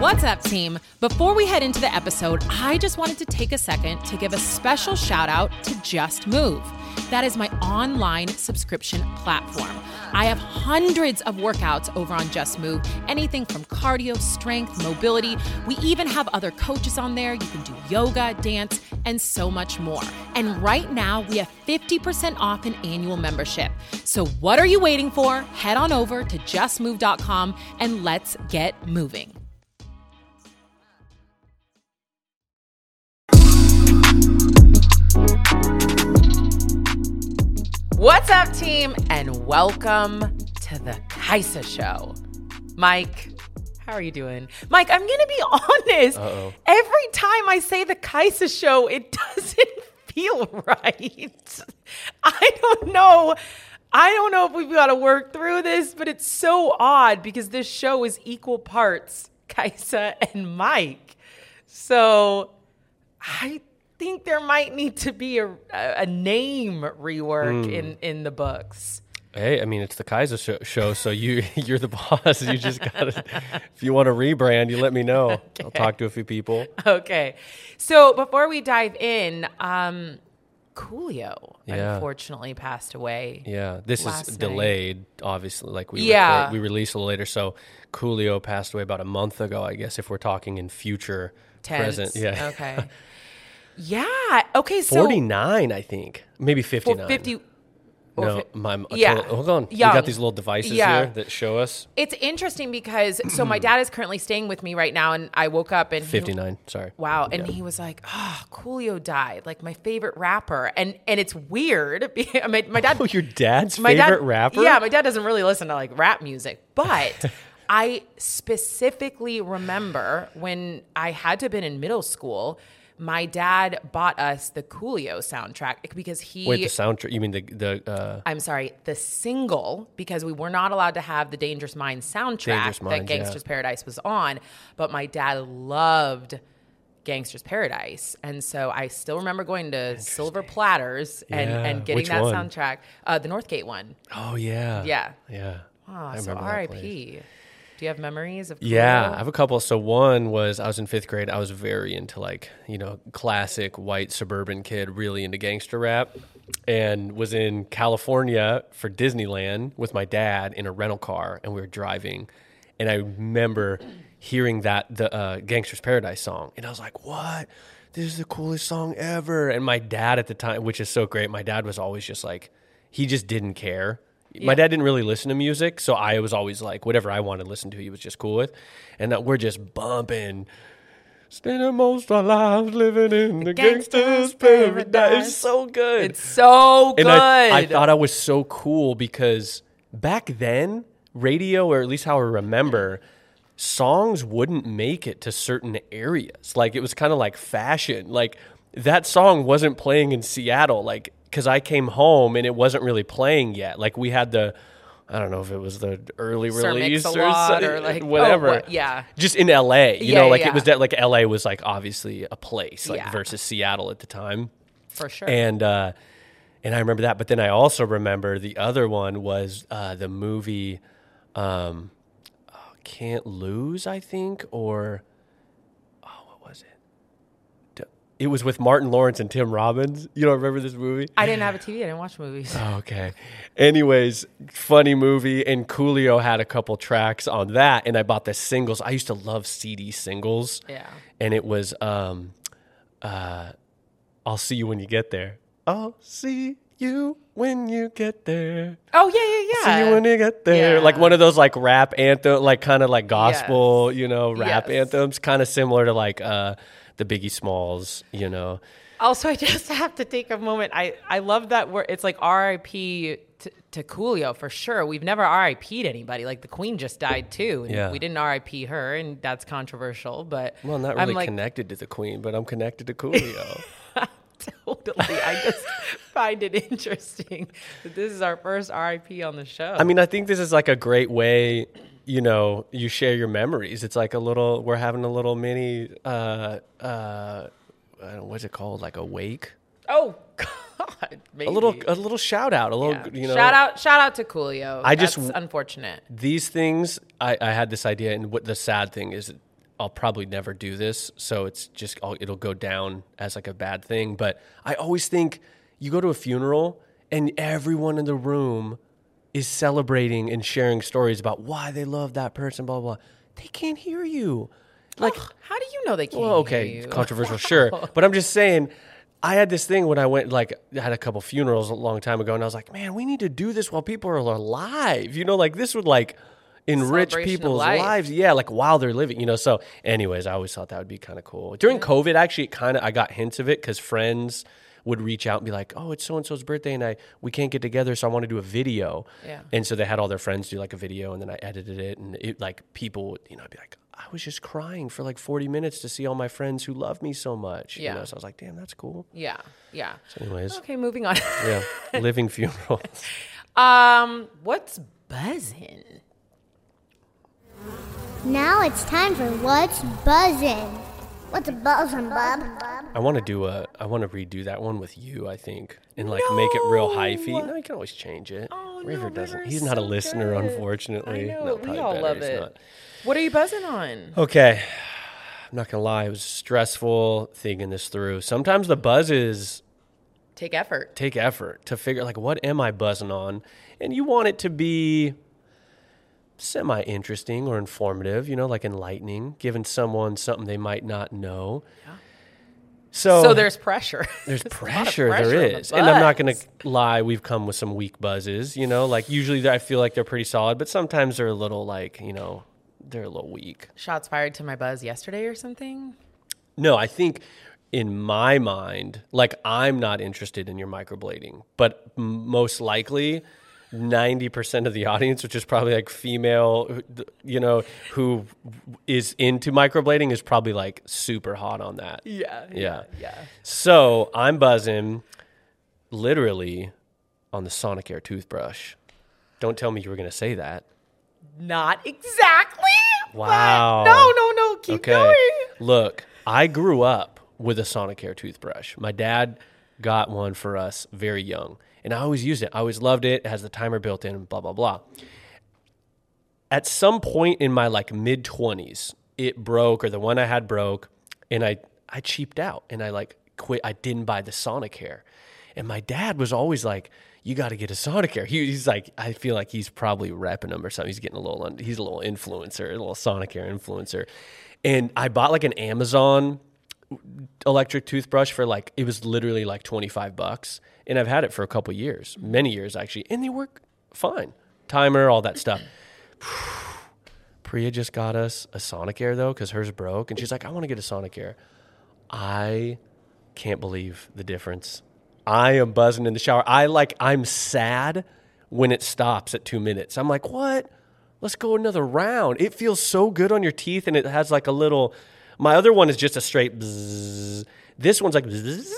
What's up, team? Before we head into the episode, I just wanted to take a second to give a special shout out to Just Move. That is my online subscription platform. I have hundreds of workouts over on Just Move, anything from cardio, strength, mobility. We even have other coaches on there. You can do yoga, dance, and so much more. And right now, we have 50% off an annual membership. So, what are you waiting for? Head on over to justmove.com and let's get moving. What's up, team, and welcome to the Kaisa Show. Mike, how are you doing? Mike, I'm gonna be honest. Uh-oh. Every time I say the Kaisa Show, it doesn't feel right. I don't know. I don't know if we've got to work through this, but it's so odd because this show is equal parts Kaisa and Mike. So I think there might need to be a, a name rework Hmm. in, in the books. Hey, I mean it's the Kaisa show, show so you you're the boss. You just got to if you want to rebrand, you let me know. I'll talk to a few people. Okay. So before we dive in, um, Coolio Yeah. unfortunately passed away. Yeah, this is night. delayed. Obviously, like we Yeah. record, we release a little later. So Coolio passed away about a month ago, I guess. If we're talking in future, Tense. present, yeah, Okay. Yeah. Okay. So forty nine, I think, maybe fifty for 50. No, my yeah. hold on. We got these little devices Yeah. here that show us It's interesting because so my dad is currently staying with me right now, and I woke up and fifty nine. Sorry. Wow, and he was like, "Oh, Coolio died, like my favorite rapper," and and it's weird. my, my dad, Oh, your dad's my favorite dad, rapper? Yeah, my dad doesn't really listen to like rap music, but I specifically remember when I had to have been in middle school. My dad bought us the Coolio soundtrack because he Wait, the soundtrack? You mean the the? Uh, I'm sorry, the single, because we were not allowed to have the Dangerous Minds soundtrack Dangerous that Minds, yeah. Gangsta's Paradise was on. But my dad loved Gangsta's Paradise. And so I still remember going to Silver Platters and, Yeah, and getting which that one? soundtrack. Uh, the Northgate one. oh yeah. Yeah. Yeah. Oh, I so that. RIP. Do you have memories of Yeah, I have a couple. So one was I was in fifth grade. I was very into like you know classic white suburban kid, really into gangster rap, and was in California for Disneyland with my dad in a rental car, and we were driving, and I remember hearing that the uh, Gangsta's Paradise song, and I was like, "What? This is the coolest song ever!" And my dad at the time, which is so great, my dad was always just like, he just didn't care. My dad didn't really listen to music, so I was always like, whatever I wanted to listen to, he was just cool with. And that we're just bumping. Spending most of our lives living in the, gangster's gangster's paradise. paradise. It's so good. It's so good. and I, I thought I was so cool because back then, radio, or at least how I remember, songs wouldn't make it to certain areas. Like it was kind of like fashion. Like that song wasn't playing in Seattle. Like because I came home and it wasn't really playing yet. Like we had the. I don't know if it was the early Sir release or, or, like- oh, whatever. what- yeah. just in LA. You Yeah, know, like yeah. it was that like LA was like obviously a place like Yeah. versus Seattle at the time. For sure. And uh, and I remember that, but then I also remember the other one was uh, the movie um, oh, Can't Lose, I think, or oh, what was it? D- It was with Martin Lawrence and Tim Robbins. You don't remember this movie? I didn't have a TV. I didn't watch movies. Oh, okay. Anyways, funny movie, and Coolio had a couple tracks on that, and I bought the singles. I used to love CD singles. Yeah. And it was, um, uh, I'll see you when you get there. I'll see you when you get there. Oh, yeah, yeah, yeah. See you when you get there. Yeah. Like one of those like rap anthem, like kind of like gospel, you know, rap Yes. anthems, kind of similar to like uh, the Biggie Smalls, you know. Also, I just have to take a moment. I, I love that word. It's like RIP to, to Coolio for sure. We've never RIP'd anybody. Like the Queen just died too. And Yeah. We didn't RIP her, and that's controversial. But Well, not I'm really like, connected to the Queen, but I'm connected to Coolio. totally. I just find it interesting that this is our first RIP on the show. I mean, I think this is like a great way, you know, you share your memories. It's like a little, we're having a little mini, uh, uh, I don't know, what's it called? Like a wake? oh God, maybe. A little, a little shout out, a little, Yeah. you know. shout out, shout out to Coolio. I just That's w- unfortunate. These things, I, I had this idea, and what the sad thing is, I'll probably never do this, so it's just I'll, it'll go down as like a bad thing. But I always think you go to a funeral and everyone in the room is celebrating and sharing stories about why they love that person, blah blah. blah. They can't hear you. Like, How do you know they can't well, okay, controversial, sure, but I'm just saying. I had this thing when I went, like, I had a couple funerals a long time ago, and I was like, man, we need to do this while people are alive. You know, like this would like enrich people's lives. Yeah, like while they're living, you know. So, anyways, I always thought that would be kind of cool. During COVID, actually, it kind of I got hints of it because friends would reach out and be like, "Oh, it's so and so's birthday, and I we can't get together, so I want to do a video." Yeah. And so they had all their friends do like a video, and then I edited it, and it like people, you know, I'd be like. I was just crying for like 40 minutes to see all my friends who love me so much. You Yeah. know? So I was like, damn, that's cool. Yeah, yeah. So anyways, Okay, moving on. yeah. Living funeral. um, what's buzzing? Now it's time for What's Buzzin'. What's a buzzin', bub? I want to do a. I want to redo that one with you. I think and like make it real hyphy. No, you can always change it. Oh, River no, doesn't. River's He's not a listener, good. unfortunately. I know No, we all better love he's it. not. What are you buzzing on? Okay, I'm not gonna lie. It was stressful thinking this through. Sometimes the buzzes Take effort. take effort to figure like what am I buzzing on, and you want it to be semi interesting or informative. You know, like enlightening, giving someone something they might not know. So, So there's pressure. There's of pressure, pressure there on the. And I'm not going to lie, we've come with some weak buzzes, you know, like usually I feel like they're pretty solid, but sometimes they're a little like, you know, they're a little weak. Shots fired to my buzz yesterday or something. No, I think in my mind, like I'm not interested in your microblading, but m- most likely 90% of the audience, which is probably like female, you know, who is into microblading is probably like super hot on that. Yeah. Yeah. Yeah. So I'm buzzing literally on the Sonicare toothbrush. Don't tell me you were going to say that. Not exactly. Wow. No, no, no. Keep Okay. going. Look, I grew up with a Sonicare toothbrush. My dad got one for us very young, and I always used it. I always loved it. It has the timer built in, blah, blah, blah. At some point in my like mid 20s, it broke, or the one I had broke, and I, I cheaped out and I like quit. I didn't buy the Sonicare. And my dad was always like, you got to get a Sonicare. He, he's like, I feel like he's probably repping them or something. He's getting a little, he's a little influencer, a little Sonicare influencer. And I bought like an Amazon electric toothbrush for like, it was literally like 25 bucks. And I've had it for a couple years, many years actually. And they work fine. Timer, all that stuff. Priya just got us a Sonicare though, because hers broke. And she's like, I want to get a Sonicare. I can't believe the difference. I am buzzing in the shower. I like I'm sad when it stops at 2 minutes. I'm like, "What? Let's go another round." It feels so good on your teeth and it has like a little My other one is just a straight bzzz. This one's like bzzz,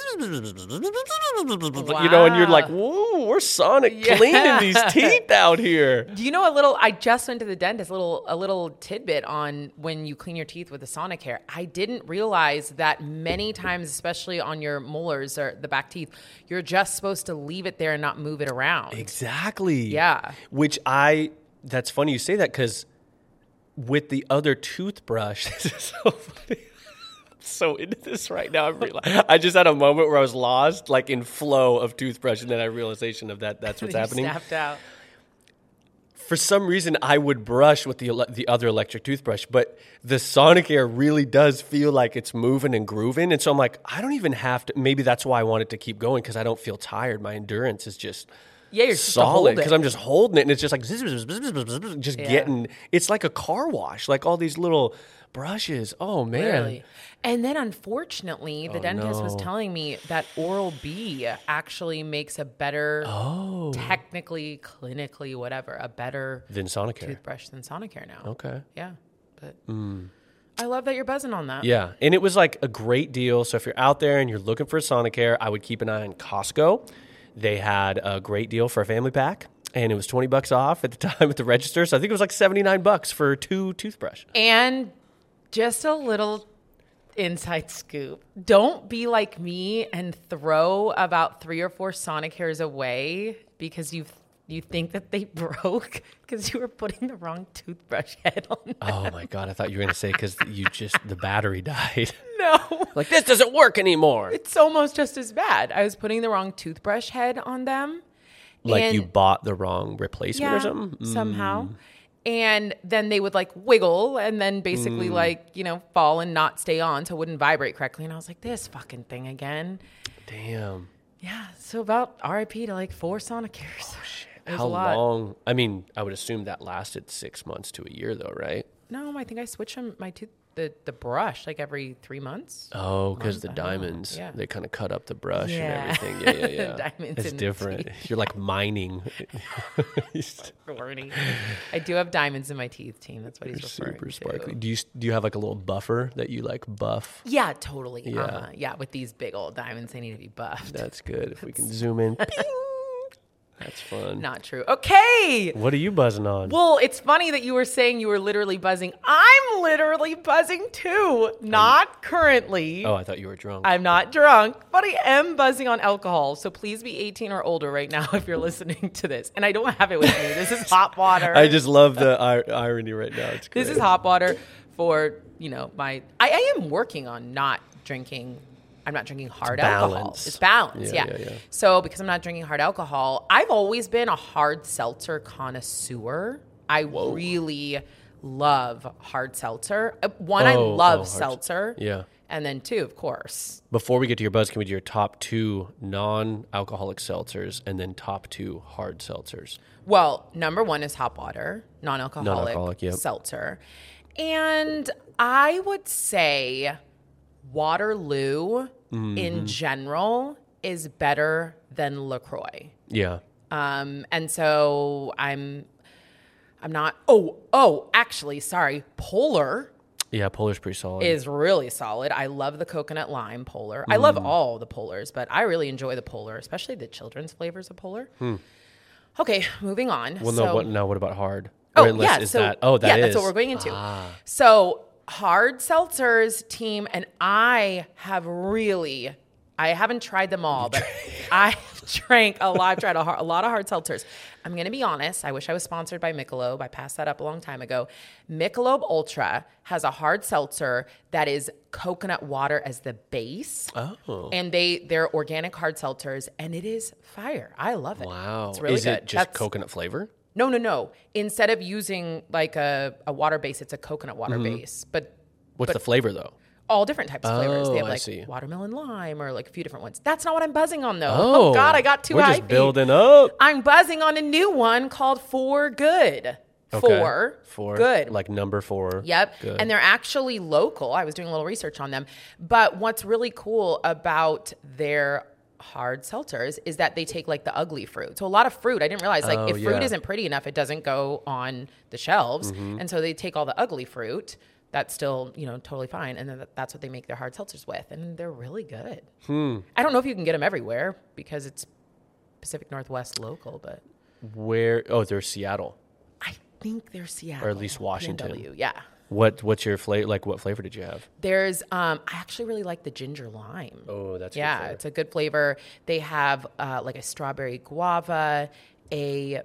you know, and you're like, "Whoa, we're sonic Yeah. cleaning these teeth out here." Do you know a little? I just went to the dentist. A little, a little tidbit on when you clean your teeth with the Sonicare. I didn't realize that many times, especially on your molars or the back teeth, you're just supposed to leave it there and not move it around. Exactly. Yeah. Which I, that's funny you say that because with the other toothbrush, this is so funny. I'm so into this right now. I, realize, I just had a moment where I was lost, like in flow of toothbrush, and then I realization of that. That's what's happening. Snapped out. For some reason, I would brush with the ele- the other electric toothbrush, but the Sonicare really does feel like it's moving and grooving, and so I'm like, I don't even have to. Maybe that's why I want it to keep going because I don't feel tired. My endurance is just Yeah, you're solid because. I'm just holding it and it's just like zzz, zzz, zzz, just Yeah. getting. It's like a car wash, like all these little brushes. Oh man, Really? And then, unfortunately, the oh, dentist was Oh, telling me that Oral B actually makes a better, oh, technically, clinically, whatever, a better then Sonicare. toothbrush than Sonicare now. Okay. Yeah, but hmm. I love that you're buzzing on that. Yeah, and it was like a great deal. So if you're out there and you're looking for Sonicare, I would keep an eye on Costco. They had a great deal for a family pack, and it was twenty bucks off at the time at the register. So I think it was like seventy nine bucks for two toothbrush. And just a little inside scoop. Don't be like me and throw about three or four Sonicares away because you've You think that they broke because you were putting the wrong toothbrush head on? them. Oh my god! I thought you were gonna say because you just the battery died. No. like this doesn't work anymore. It's almost just as bad. I was putting the wrong toothbrush head on them. Like you bought the wrong replacement or something. Mm. somehow. And then they would like wiggle and then basically Mm. like, you know, fall and not stay on so it wouldn't vibrate correctly. And I was like, this fucking thing again. Damn. Yeah. So about RIP to like four Sonicares. Oh, shit. It How long? I mean, I would assume that lasted six months to a year, though, right? No, I think I switch them, my tooth, the, the brush like every three months. Oh, because the Month, I don't know. diamonds, Yeah. they kind of cut up the brush Yeah. and everything. Yeah, yeah, yeah. Diamonds it's different. You're like mining. Corny. I do have diamonds in my teeth, team. That's what he's referring to. Super to. sparkly. Do you do you have like a little buffer that you like buff? Yeah, totally. Yeah. Uh-huh. Yeah, with these big old diamonds, they need to be buffed. That's good. If we can zoom in! That's fun. Not true. Okay. What are you buzzing on? Well, it's funny that you were saying you were literally buzzing. I'm literally buzzing too. Not currently. oh, I thought you were drunk. I'm not drunk, but I am buzzing on alcohol. So please be 18 or older right now if you're listening to this. And I don't have it with me. This is hot water. I just love the ir- irony right now. It's great. this is hot water for, you know, my I, I am working on not drinking I'm not drinking hard alcohol. balance. It's balance, Yeah, yeah, yeah, yeah. So because I'm not drinking hard alcohol, I've always been a hard seltzer connoisseur. I really love hard seltzer. Uh, One, I Oh, love oh, seltzer. Yeah. And then two, of course. Before we get to your buzz, can we do your top two non-alcoholic seltzers and then top two hard seltzers? Well, number one is hot water, non-alcoholic, Non-alcoholic, yep. seltzer, and I would say Waterloo Mm-hmm. in general is better than Lacroix. Yeah. Um, and so I'm, I'm not. Oh, oh, actually, sorry, Polar Yeah, Polar's pretty solid. is really solid. I love the coconut lime Polar. I love all the Polars, but I really enjoy the Polar, especially the children's flavors of Polar. Hmm. Okay, moving on. well, so, no. What, now, what about hard? Oh, Or yeah. Is so, that? Oh, that yeah, is. that's what we're going into. Ah. So hard seltzers team, and I have really, I haven't tried them all, but I drank a lot. I've tried a, har- a lot of hard seltzers. I'm going to be honest. I wish I was sponsored by Michelob. I passed that up a long time ago. Michelob Ultra has a hard seltzer that is coconut water as the base. Oh. And they they're organic hard seltzers, and it is fire. I love it. Wow. it's really is good. it just That's- coconut flavor? No, no, no. Instead of using like a, a water base, it's a coconut water Mm-hmm. base, but What's the flavor though? all different types of flavors. Oh, They have I like see. watermelon lime or like a few different ones. That's not what I'm buzzing on though. Oh, Oh, God, I got too We're just building up. I'm buzzing on a new one called Four Good. Okay. For Four. Good. Like number four. Yep. Good. And they're actually local. I was doing a little research on them. But what's really cool about their hard seltzers is that they take like the ugly fruit. So a lot of fruit. I didn't realize like Oh, if fruit yeah. isn't pretty enough, it doesn't go on the shelves. Mm-hmm. And so they take all the ugly fruit. That's still, you know, totally fine. And then that's what they make their hard seltzers with. And they're really good. Hmm. I don't know if you can get them everywhere because it's Pacific Northwest local, but Where? Oh, they're Seattle. I think they're Seattle. Or at least Washington. PNW, Yeah. What? What's your flavor? Like, what flavor did you have? There's um I actually really like the ginger lime. Oh, that's yeah, it's a good flavor. They have uh, like a strawberry guava, a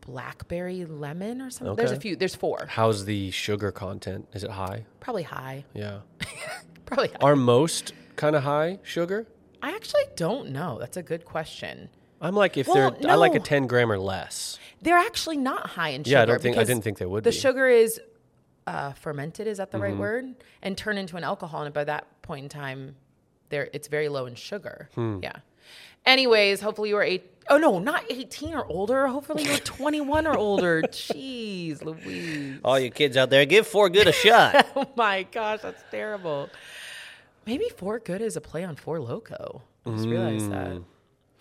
blackberry lemon or something. There's a few. There's four. How's the sugar content? Is it high? Probably high. Yeah. Probably high. Are most kind of high sugar? I actually don't know. That's a good question. I'm like if Well, they're I like a 10 gram or less. They're actually not high in sugar. Yeah, I don't think- I didn't think they would The be. Sugar is uh, fermented. Is that the right word? And turn into an alcohol. And by that point in time, there it's very low in sugar. Hmm. Yeah. Anyways, hopefully you were eight oh no, not 18 or older. Hopefully you were 21 or older. Jeez, Louise. All you kids out there, give four good a shot. Oh my gosh, that's terrible. Maybe Four Good is a play on Four Loco. I just realized that.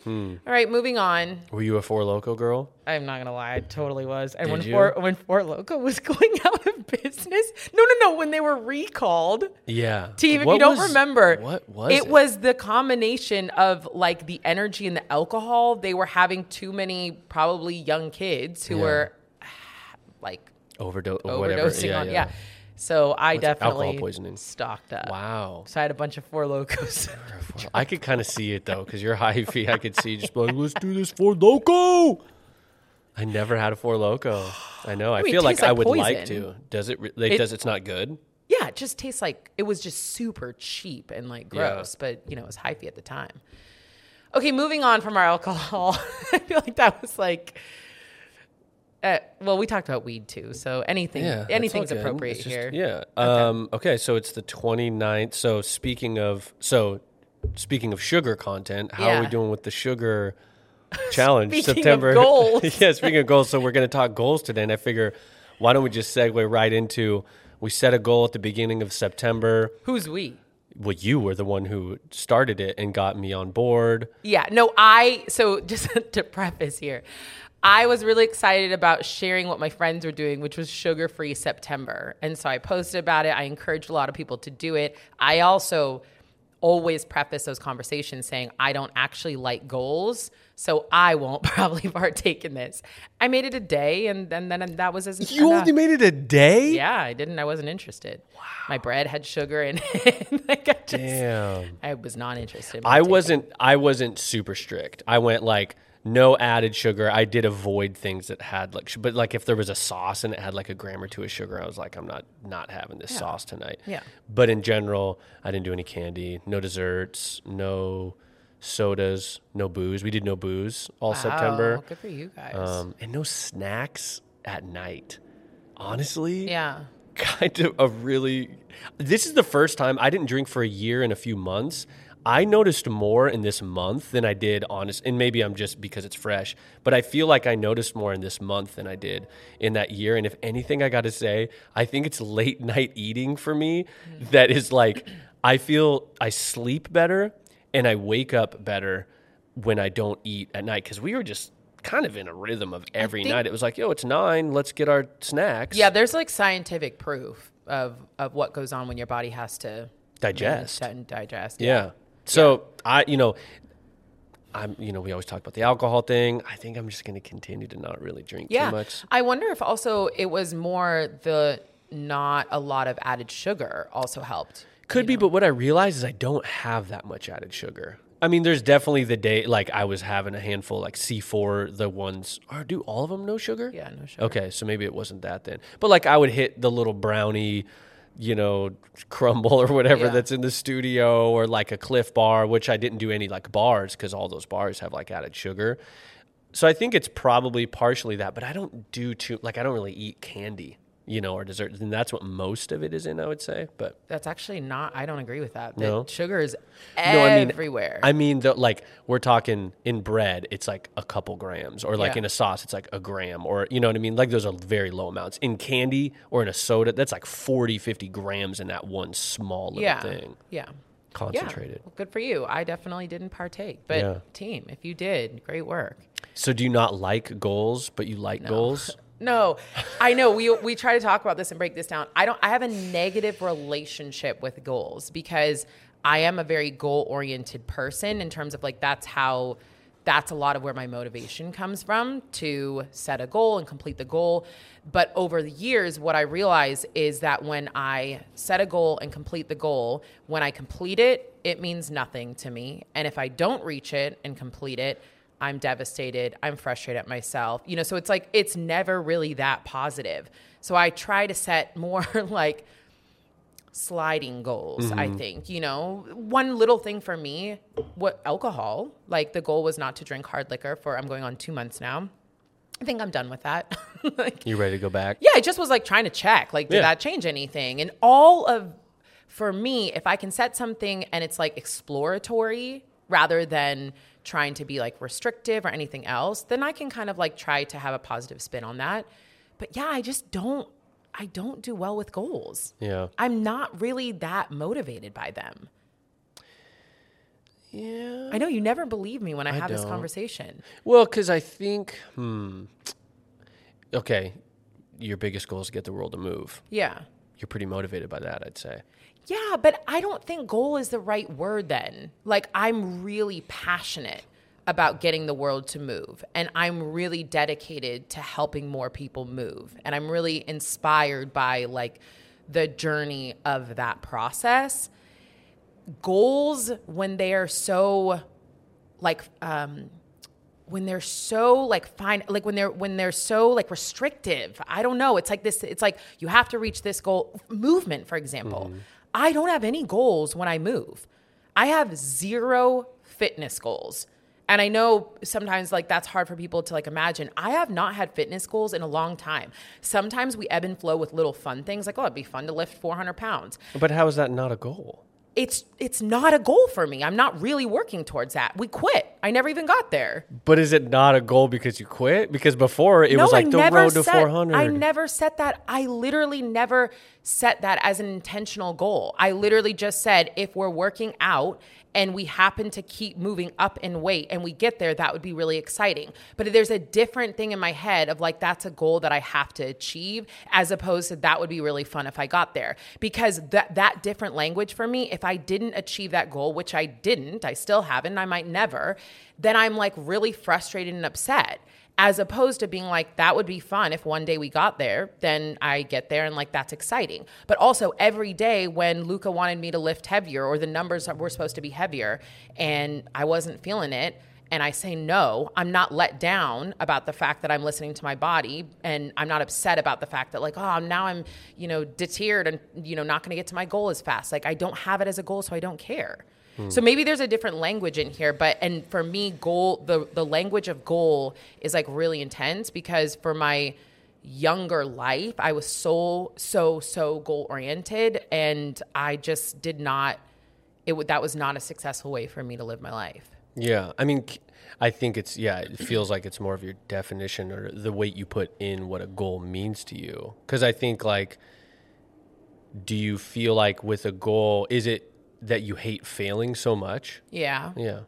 Hmm. All right, moving on. Were you a four loco girl? I'm not gonna lie, I totally was. And Did when you? Four when Four Loco was going out of business, no, no, no, when they were recalled. Yeah. Team, if What you don't was- remember, what was it, it? was the combination of like the energy and the alcohol. They were having too many probably young kids who Yeah. were like Overdose. overdosing Whatever. Yeah, on. Yeah. yeah. So I What's definitely poisoning. stocked up. Wow. So I had a bunch of Four Locos. I could kind of see it though, because you're hyphy. I could see just like, let's do this Four Loco. I never had a Four Loco. I know. I mean, feel like tastes I like would like to. Does it? Like, It- does it's not good? Yeah, it just tastes like it was just super cheap and like Yeah. gross, but you know, it was hyphy at the time. Okay, moving on from our alcohol. I feel like that was like uh, well, we talked about weed too, so anything Yeah, anything's appropriate just- here. Yeah. Um, okay. So it's the 29th. So speaking of so speaking of sugar content, how are we doing with the sugar challenge? Speaking September goals. yeah. Speaking of goals, so we're going to talk goals today, and I figure why don't we just segue right into we set a goal at the beginning of September. Who's we? Well, you were the one who started it and got me on board. Yeah, no, I so just to preface here, I was really excited about sharing what my friends were doing, which was sugar free September. And so I posted about it. I encouraged a lot of people to do it. I also always preface those conversations saying, I don't actually like goals, so I won't probably partake in this. I made it a day, and then, then that was as You enough. only made it a day. Yeah, I didn't. I wasn't interested. Wow. My bread had sugar in it. like I just, Damn. I was not interested. in I wasn't I wasn't super strict. I went like no added sugar. I did avoid things that had like but like if there was a sauce and it had like a gram or two of sugar, I was like I'm not not having this sauce tonight. Yeah. But in general, I didn't do any candy, no desserts, no sodas, no booze. We did no booze all September. Wow, Good for you guys. Um, and no snacks at night. Honestly, yeah. kind of a really this is the first time I didn't drink for a year and a few months. I noticed more in this month than I did honest and maybe I'm just because it's fresh, but I feel like I noticed more in this month than I did in that year and if anything I got to say, I think it's late night eating for me mm. that is like I feel I sleep better and I wake up better when I don't eat at night cuz we were just kind of in a rhythm of every think- night. It was like, "Yo, it's 9, let's get our snacks." Yeah, there's like scientific proof of of what goes on when your body has to Digest. and digest. Yeah. So I, you know, I'm, you know, we always talk about the alcohol thing. I think I'm just going to continue to not really drink Yeah. too much. I wonder if also it was more the not a lot of added sugar also helped. Could be, but what I realize is I don't have that much added sugar. I mean, there's definitely the day like I was having a handful, like C4, the ones. Or do all of them no sugar? Yeah, no sugar. Okay, so maybe it wasn't that then. But like I would hit the little brownie, you know, crumble or whatever Yeah. that's in the studio, or like a Clif Bar, which I didn't do any like bars because all those bars have like added sugar. So I think it's probably partially that, but I don't do too like I don't really eat candy, you know, or dessert, and that's what most of it is in. I would say, but That's actually not. I don't agree with that. The No? sugar is No, I mean, everywhere. I mean, the, like we're talking in bread, it's like a couple grams, or like Yeah. in a sauce, it's like a gram, or you know what I mean? Like those are very low amounts. In candy or in a soda, that's like 40, 50 grams in that one small little yeah, thing, yeah, concentrated. Yeah. Well, good for you. I definitely didn't partake, but Yeah. team, if you did, great work. So do you not like goals, but you like goals? No, I know we we try to talk about this and break this down. I don't. I have a negative relationship with goals because I am a very goal oriented person in terms of like that's how that's a lot of where my motivation comes from to set a goal and complete the goal. But over the years, what I realize is that when I set a goal and complete the goal, when I complete it, it means nothing to me. And if I don't reach it and complete it, I'm devastated. I'm frustrated at myself. You know, so it's like it's never really that positive. So I try to set more like sliding goals, I mm-hmm. think. You know, one little thing for me, what alcohol, like the goal was not to drink hard liquor for I'm going on 2 months now. I think I'm done with that. like You ready to go back? yeah, I just was like trying to check, like, did Yeah. that change anything? And all of, for me, if I can set something and it's like exploratory rather than trying to be like restrictive or anything else, then I can kind of like try to have a positive spin on that. But yeah, I just don't, I don't do well with goals. Yeah. I'm not really that motivated by them. Yeah. I know you never believe me when I, have this don't. conversation. Well, because I think, hmm. Okay, your biggest goal is to get the world to move. Yeah. You're pretty motivated by that, I'd say. Yeah, but I don't think goal is the right word then. Like, I'm really passionate about getting the world to move, and I'm really dedicated to helping more people move. And I'm really inspired by like the journey of that process. Goals, when they are so like, um, when they're so like fine like when they're when they're so like restrictive i don't know it's like this it's like you have to reach this goal movement for example i don't have any goals when i move. I have zero fitness goals. And i know sometimes like that's hard for people to like imagine. I have not had fitness goals in a long time. Sometimes we ebb and flow with little fun things like oh it'd be fun to lift 400 pounds. But how is that not a goal? It's it's not a goal for me i'm not really working towards that we quit i never even got there But is it not a goal because you quit? Because before it was like the road to 400. I never set that. I literally never set that as an intentional goal. I literally just said if we're working out and we happen to keep moving up in weight and we get there, that would be really exciting. But there's a different thing in my head of like, that's a goal that I have to achieve, as opposed to that would be really fun if I got there. Because that, that different language for me, if I didn't achieve that goal, which I didn't, I still haven't, I might never, then I'm like really frustrated and upset as opposed to being like that would be fun if one day we got there then i get there and like that's exciting. But also every day when luca wanted me to lift heavier or the numbers were supposed to be heavier and i wasn't feeling it and i say no i'm not let down about the fact that i'm listening to my body and i'm not upset about the fact that like oh now i'm you know deterred and you know not going to get to my goal as fast. Like i don't have it as a goal so i don't care Hmm. so maybe there's a different language in here, but and for me, goal the the language of goal is like really intense because for my younger life, I was so so so goal oriented, and I just did not. It that was not a successful way for me to live my life. Yeah, I mean, I think it's yeah. It feels like it's more of your definition or the weight you put in what a goal means to you. Because I think like, do you feel like with a goal, is it that you hate failing so much? Yeah. Yeah,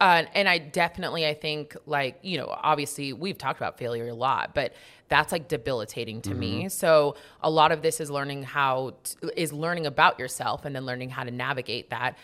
Uh, and I definitely, I think, like, you know, obviously we've talked about failure a lot, but that's like debilitating to me. So a lot of this is learning how, is learning about yourself and then learning how to navigate that.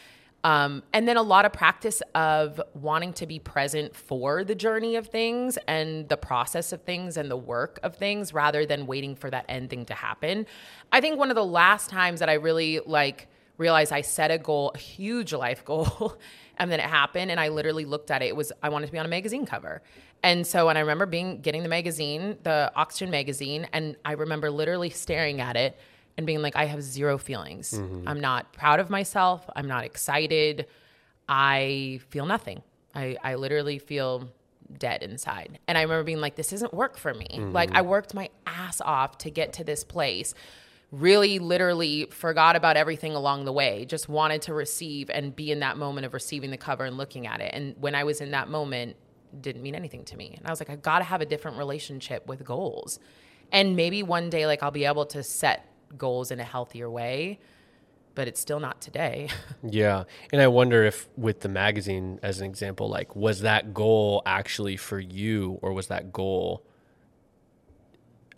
Um, and then a lot of practice of wanting to be present for the journey of things and the process of things and the work of things rather than waiting for that end thing to happen. I think one of the last times that I really like realized I set a goal, a huge life goal, and then it happened and I literally looked at it. It was I wanted to be on a magazine cover. And so and I remember being getting the magazine, the Oxygen magazine, and I remember literally staring at it and being like, I have zero feelings. Mm-hmm. I'm not proud of myself. I'm not excited. I feel nothing. I, I literally feel dead inside. And I remember being like, this isn't work for me. Like, mm-hmm. I worked my ass off to get to this place. Really, literally forgot about everything along the way. Just wanted to receive and be in that moment of receiving the cover and looking at it. And when I was in that moment, didn't mean anything to me. And I was like, I gotta have a different relationship with goals. And maybe one day, like, I'll be able to set goals in a healthier way, but it's still not today. yeah. And I wonder if with the magazine as an example, like, was that goal actually for you, or was that goal?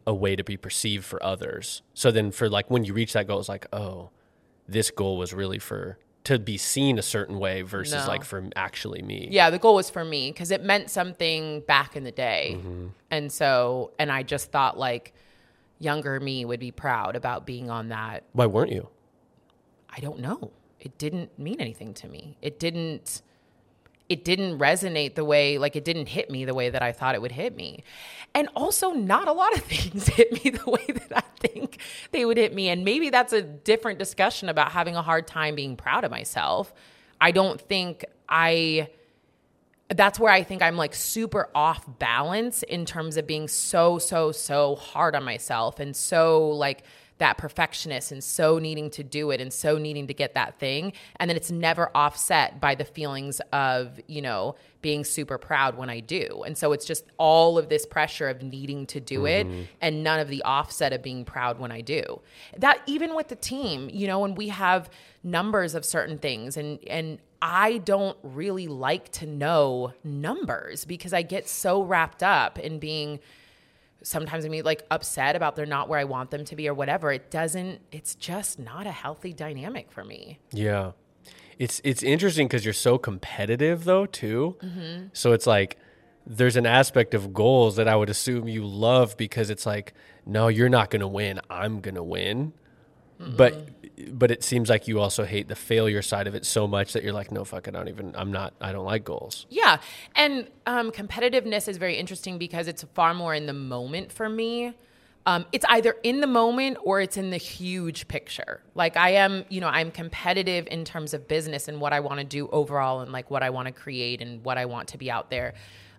A way to be perceived for others. So then for like when you reach that goal, it's like, oh, this goal was really for to be seen a certain way versus No. like for actually me. yeah, the goal was for me because it meant something back in the day. Mm-hmm. And so, and I just thought like younger me would be proud about being on that. Why weren't you? I don't know. It didn't mean anything to me. It didn't it didn't resonate the way like it didn't hit me the way that I thought it would hit me. And also not a lot of things hit me the way that I think they would hit me and maybe that's a different discussion about having a hard time being proud of myself. I don't think I that's where I think I'm like super off balance in terms of being so, so, so hard on myself and so like that perfectionist and so needing to do it and so needing to get that thing. And then it's never offset by the feelings of, you know, being super proud when I do. And so it's just all of this pressure of needing to do it mm-hmm. and none of the offset of being proud when I do. That even with the team, you know, when we have numbers of certain things and and I don't really like to know numbers because I get so wrapped up in being sometimes I mean like upset about they're not where I want them to be or whatever. It doesn't it's just not a healthy dynamic for me. Yeah. It's it's interesting because you're so competitive though too. Mm-hmm. So it's like there's an aspect of goals that I would assume you love because it's like, no, you're not gonna win. I'm gonna win. but mm-hmm. But it seems like you also hate the failure side of it so much that you're like, no, fuck, I don't even. I'm not. I don't like goals. Yeah. And um, competitiveness is very interesting because it's far more in the moment for me. Um, it's either in the moment or it's in the huge picture. Like I am, you know, I'm competitive in terms of business and what I want to do overall and like what I want to create and what I want to be out there.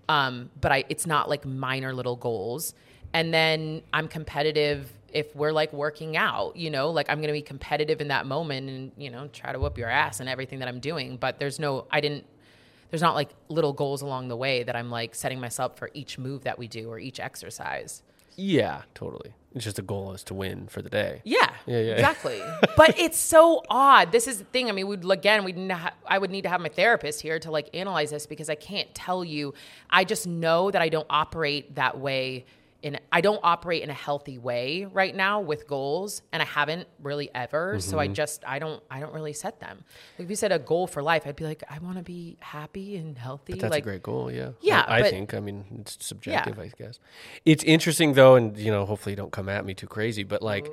Um, but I, it's not like minor little goals. And then I'm competitive if we're like working out, you know, like I'm going to be competitive in that moment and, you know, try to whoop your ass and everything that I'm doing. But there's no, I didn't, there's not like little goals along the way that I'm like setting myself for each move that we do or each exercise. Yeah, totally. It's just the goal is to win for the day. Yeah, Yeah, yeah. exactly. but it's so odd. This is the thing. I mean, we'd again, we'd ha- I would need to have my therapist here to like analyze this because I can't tell you. I just know that I don't operate that way. In I don't operate in a healthy way right now with goals, and I haven't really ever. So Mm-hmm. I just I don't I don't really set them. Like if you said a goal for life, I'd be like, I want to be happy and healthy. That's like a great goal. Yeah. Yeah, I, I but- think. I mean, it's subjective, I guess. It's interesting though, and you know, hopefully, you don't come at me too crazy. But like,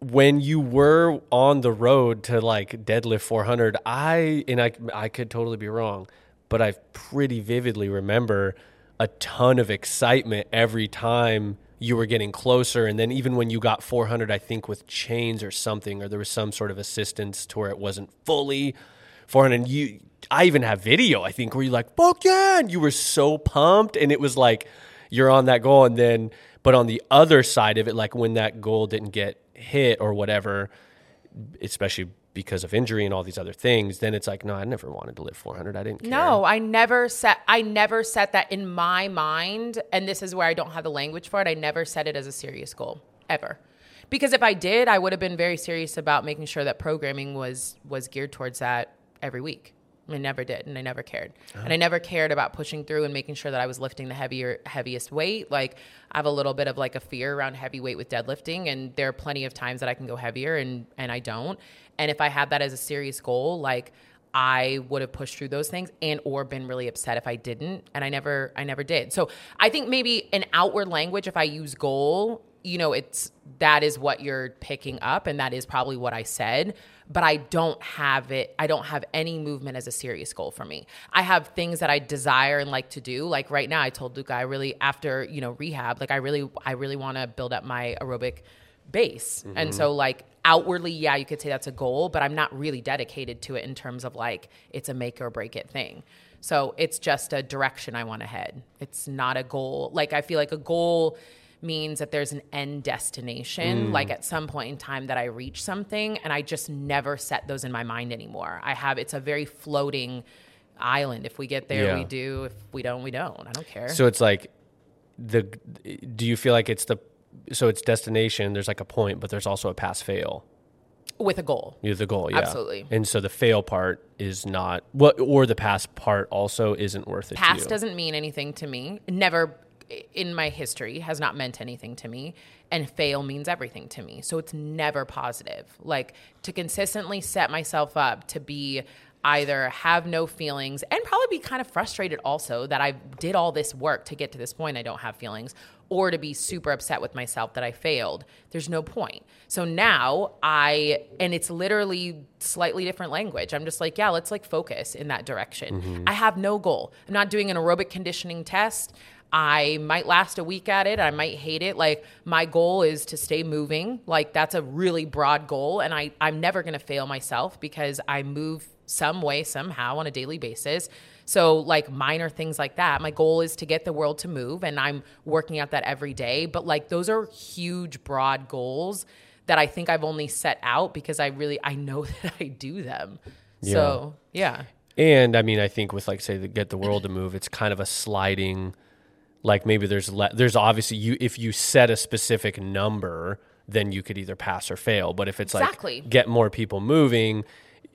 when you were on the road to like deadlift 400, I and I I could totally be wrong, but I pretty vividly remember a ton of excitement every time you were getting closer. And then even when you got 400 i think with chains or something or there was some sort of assistance to where it wasn't fully 400 and you i even have video i think where you're like fuck yeah! And you were so pumped. And it was like you're on that goal. And then but on the other side of it like when that goal didn't get hit or whatever especially because of injury and all these other things then it's like no i never wanted to live 400 i didn't care No, I never set I never set that in my mind and this is where I don't have the language for it. I never set it as a serious goal ever. Because if I did, I would have been very serious about making sure that programming was was geared towards that every week. I never did and I never cared. Uh-huh. And I never cared about pushing through and making sure that I was lifting the heavier heaviest weight. Like I have a little bit of like a fear around heavy weight with deadlifting and there are plenty of times that I can go heavier and and I don't. And if I had that as a serious goal, like I would have pushed through those things and or been really upset if I didn't and I never I never did. So I think maybe an outward language if I use goal, you know, it's that is what you're picking up and that is probably what I said, but I don't have it I don't have any movement as a serious goal for me. I have things that I desire and like to do. Like right now I told Luca I really after, you know, rehab, like I really I really want to build up my aerobic base. And mm-hmm. so like outwardly, yeah, you could say that's a goal, but I'm not really dedicated to it in terms of like it's a make or break it thing. So it's just a direction I want to head. It's not a goal. Like I feel like a goal means that there's an end destination, mm. like at some point in time that I reach something, and I just never set those in my mind anymore. I have it's a very floating island. If we get there, Yeah. we do. If we don't, we don't. I don't care. So it's like the do you feel like it's the so it's destination, there's like a point, but there's also a pass fail. With a goal. The goal, yeah. Absolutely. And so the fail part is not what or the pass part also isn't worth it you. doesn't mean anything to me never in my history has not meant anything to me and fail means everything to me so it's never positive like to consistently set myself up to be either have no feelings and probably be kind of frustrated also that I did all this work to get to this point I don't have feelings or to be super upset with myself that I failed there's no point so now I and it's literally slightly different language I'm just like yeah let's like focus in that direction mm-hmm. I have no goal I'm not doing an aerobic conditioning test I might last a week at it. I might hate it. Like my goal is to stay moving. Like that's a really broad goal. And I, I'm never going to fail myself because I move some way, somehow on a daily basis. So like minor things like that. My goal is to get the world to move and I'm working at that every day. But like those are huge, broad goals that I think I've only set out because I really, I know that I do them. Yeah. So yeah. And I mean, I think with like say the get the world to move, it's kind of a sliding. Like maybe there's le- there's obviously you if you set a specific number, then you could either pass or fail. But if it's Exactly. like get more people moving,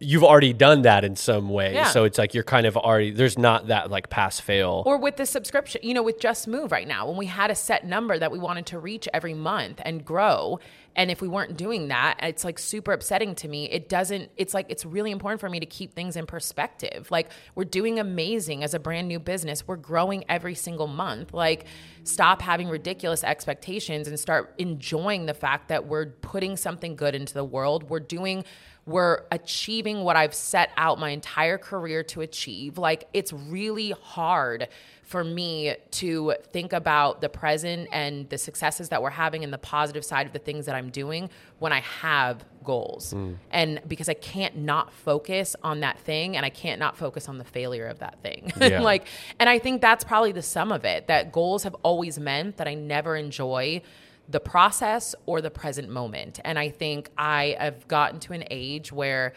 you've already done that in some way. Yeah. So it's like you're kind of already there's not that like pass fail. or with the subscription, you know, with Just Move right now, when we had a set number that we wanted to reach every month and grow. And if we weren't doing that, it's like super upsetting to me. It doesn't, it's like, it's really important for me to keep things in perspective. Like, we're doing amazing as a brand new business. We're growing every single month. Like, stop having ridiculous expectations and start enjoying the fact that we're putting something good into the world. We're doing, we're achieving what I've set out my entire career to achieve. Like, it's really hard for me to think about the present and the successes that we're having and the positive side of the things that I'm doing when I have goals. Hmm. And because I can't not focus on that thing and I can't not focus on the failure of that thing. Yeah. like and I think that's probably the sum of it that goals have always meant that I never enjoy the process or the present moment. And I think I have gotten to an age where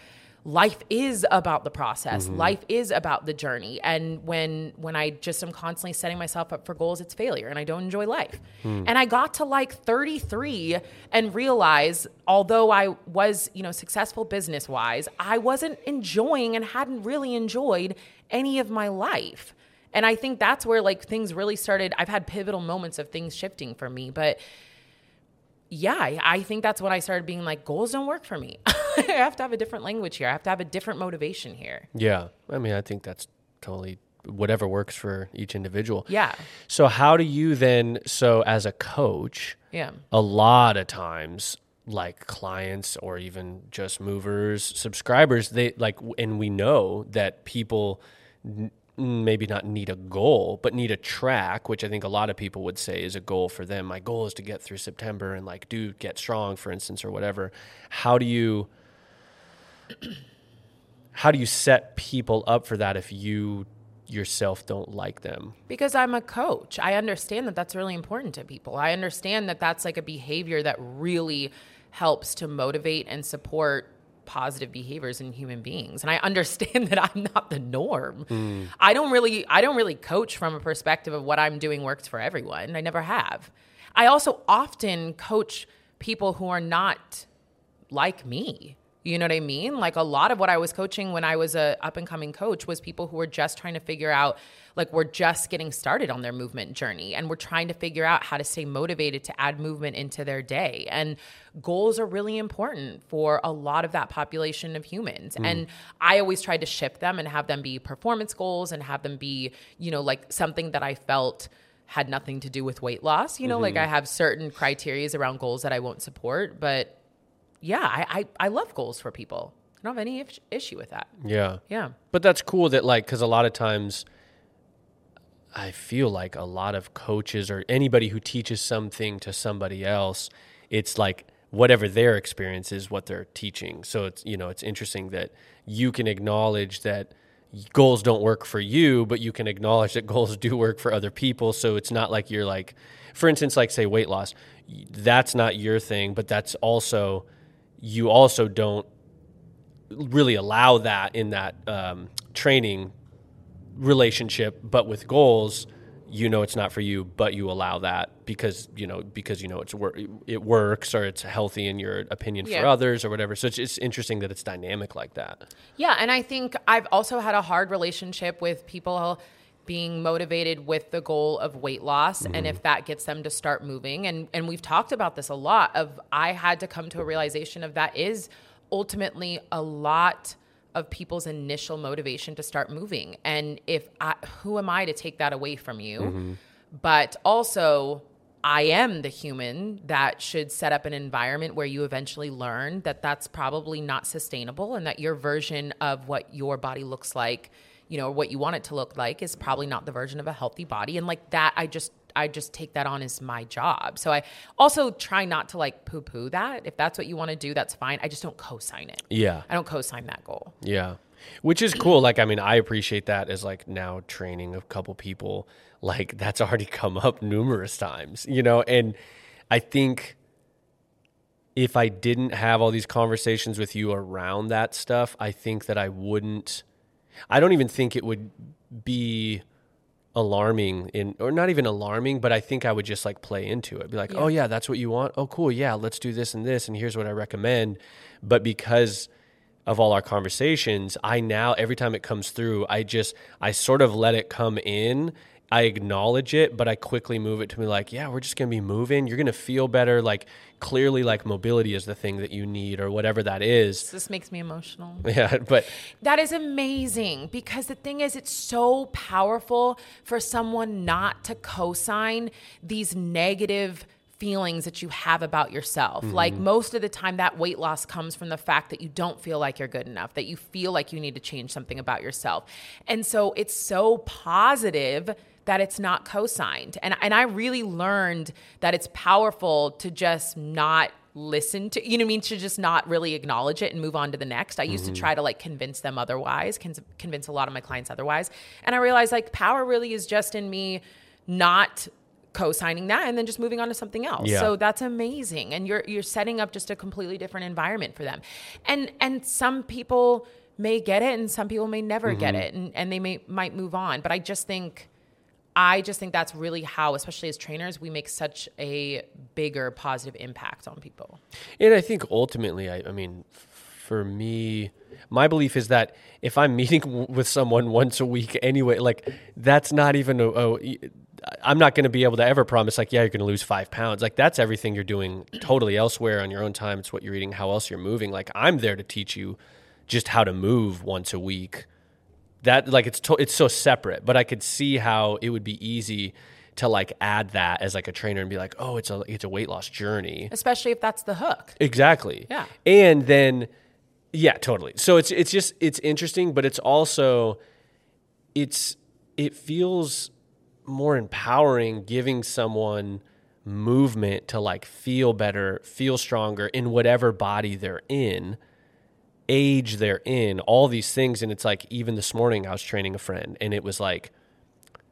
life is about the process. Mm-hmm. Life is about the journey. And when when i just am constantly setting myself up for goals it's failure and i don't enjoy life. Hmm. And i got to like 33 and realize although i was you know successful business wise i wasn't enjoying and hadn't really enjoyed any of my life. And i think that's where like things really started. I've had pivotal moments of things shifting for me but yeah, I, think that's when I started being like, goals don't work for me. I have to have a different language here. I have to have a different motivation here. yeah. I mean, I think that's totally whatever works for each individual. Yeah. So how do you then so as a coach, Yeah. a lot of times like clients or even just movers subscribers they like and we know that people maybe not need a goal but need a track which i think a lot of people would say is a goal for them my goal is to get through september and like do get strong for instance or whatever how do you how do you set people up for that if you yourself don't like them Because I'm a coach. I understand that that's really important to people. I understand that that's like a behavior that really helps to motivate and support positive behaviors in human beings. And I understand that I'm not the norm. Hmm. I don't really I don't really coach from a perspective of what I'm doing works for everyone. I never have. I also often coach people who are not like me. You know what I mean? Like a lot of what I was coaching when I was a up and coming coach was people who were just trying to figure out like we're just getting started on their movement journey and we're trying to figure out how to stay motivated to add movement into their day. And goals are really important for a lot of that population of humans. Mm. And I always tried to shift them and have them be performance goals and have them be, you know, like something that I felt had nothing to do with weight loss. You know, like mm-hmm. I have certain criterias around goals that I won't support, but yeah, I, I, I love goals for people. I don't have any if- issue with that. yeah Yeah. But that's cool that like because a lot of times I feel like a lot of coaches or anybody who teaches something to somebody else, it's like whatever their experience is what they're teaching. So it's you know it's interesting that you can acknowledge that goals don't work for you, but you can acknowledge that goals do work for other people. So it's not like you're like, for instance, like say weight loss, that's not your thing, but that's also you also don't really allow that in that um, training relationship but with goals you know it's not for you but you allow that because you know because you know it's wor- it works or it's healthy in your opinion for others or whatever so it's, it's interesting that it's dynamic like that Yeah. And I think I've also had a hard relationship with people being motivated with the goal of weight loss and if mm-hmm. that gets them to start moving. And and we've talked about this a lot of I had to come to a realization of that is ultimately a lot of people's initial motivation to start moving. And if I, who am I to take that away from you? Mm-hmm. But also I am the human that should set up an environment where you eventually learn that that's probably not sustainable and that your version of what your body looks like, you know, what you want it to look like is probably not the version of a healthy body. And like that, I just, I just take that on as my job. So I also try not to like poo poo that. If that's what you want to do, that's fine. I just don't co sign it. yeah I don't co sign that goal. Yeah. Which is cool. Like, I mean, I appreciate that as like now training a couple people. Like, that's already come up numerous times, you know? And I think if I didn't have all these conversations with you around that stuff, I think that I wouldn't, I don't even think it would be alarming in or not even alarming but i think i would just like play into it. Be like oh yeah. that's what you want? Oh cool. Yeah let's do this and this and here's what i recommend. But because of all our conversations, I now every time it comes through, I just I sort of let it come in. I acknowledge it, but I quickly move it to me like, yeah, we're just gonna be moving. You're gonna feel better. Like clearly, like mobility is the thing that you need, or whatever that is. This makes me emotional. Yeah, but That is amazing because the thing is, it's so powerful for someone not to co sign these negative feelings that you have about yourself. Mm-hmm. Like most of the time, that weight loss comes from the fact that you don't feel like you're good enough, that you feel like you need to change something about yourself. And so it's so positive that it's not co-signed. And and I really learned that it's powerful to just not listen to you know what I mean to just not really acknowledge it and move on to the next. I used to try to like convince them otherwise, con- convince a lot of my clients otherwise. And I realized like power really is just in me not co-signing that and then just moving on to something else. Yeah. So that's amazing. And you're you're setting up just a completely different environment for them. And and some people may get it and some people may never get Mm-hmm. it and, and they may might move on. But I just think I just think that's really how, especially as trainers, we make such a bigger positive impact on people. And I think ultimately, I, I mean, for me, my belief is that if I'm meeting w- with someone once a week anyway, like that's not even a, a I'm not going to be able to ever promise like, yeah, you're going to lose five pounds. Like that's everything you're doing totally elsewhere on your own time. It's what you're eating, how else you're moving. Like I'm there to teach you just how to move once a week. That like it's to, it's so separate, but I could see how it would be easy to like add that as like a trainer and be like, oh, it's a it's a weight loss journey. Especially if that's the hook. Exactly. Yeah. And then yeah, totally. So it's it's just it's interesting, but it's also it's it feels more empowering giving someone movement to like feel better, feel stronger in whatever body they're in, age they're in, all these things. And it's like even this morning I was training a friend and it was like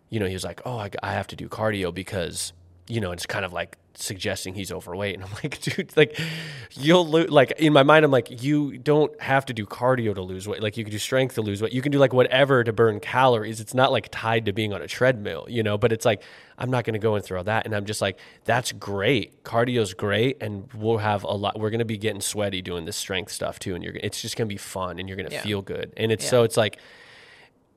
you know, he was like, "Oh, I, I have to do cardio because, you know, it's kind of like suggesting he's overweight." And I'm like, "Dude, like, you'll lose." Like in my mind, I'm like, "You don't have to do cardio to lose weight. Like, you can do strength to lose weight. You can do like whatever to burn calories. It's not like tied to being on a treadmill, you know." But it's like I'm not going to go and throw that. And I'm just like, "That's great. Cardio's great, and we'll have a lot. We're going to be getting sweaty doing this strength stuff too, and you're. It's just going to be fun, and you're going to Yeah. feel good. And it's Yeah. so it's like."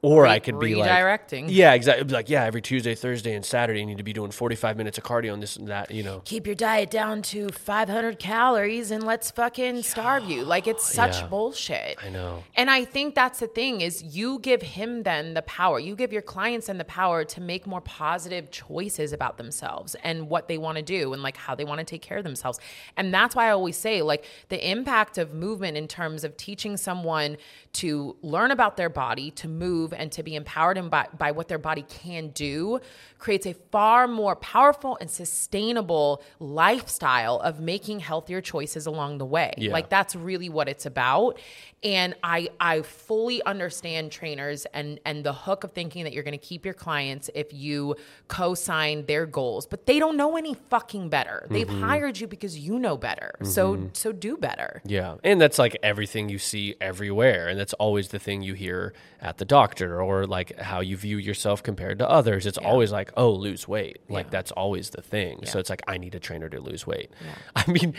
Or Re- I could be like redirecting. yeah, exactly. It'd be like, yeah, every Tuesday, Thursday, and Saturday, you need to be doing 45 minutes of cardio and this and that, you know. Keep your diet down to 500 calories and let's fucking starve you. Like it's such Yeah. bullshit. I know. And I think that's the thing is you give him then the power. You give your clients then the power to make more positive choices about themselves and what they want to do and like how they want to take care of themselves. And that's why I always say like the impact of movement in terms of teaching someone to learn about their body, to move and to be empowered and by, by what their body can do creates a far more powerful and sustainable lifestyle of making healthier choices along the way. Yeah. Like that's really what it's about and i i fully understand trainers and and the hook of thinking that you're going to keep your clients if you co-sign their goals but they don't know any fucking better they've Mm-hmm. hired you because you know better so so do better Yeah. And that's like everything you see everywhere. And that's always the thing you hear at the doctor or like how you view yourself compared to others. It's always like, oh, lose weight. Like Yeah. that's always the thing. So it's like, I need a trainer to lose weight. I mean,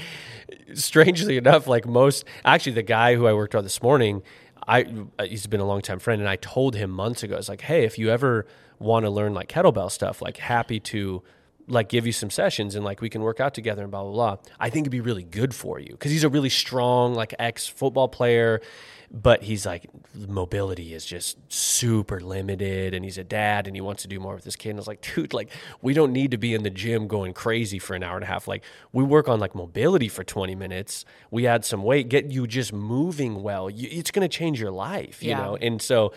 strangely enough, like most, actually, the guy who I worked with this morning, I he's been a long time friend, and I told him months ago, I was like, hey, if you ever want to learn like kettlebell stuff, like happy to like give you some sessions and like we can work out together and blah blah blah. I think it'd be really good for you because he's a really strong like ex football player, but he's like mobility is just super limited, and he's a dad and he wants to do more with his kid. And I was like, dude, like we don't need to be in the gym going crazy for an hour and a half. Like we work on like mobility for twenty minutes. We add some weight, get you just moving well. You, it's going to change your life, you Yeah. know. And so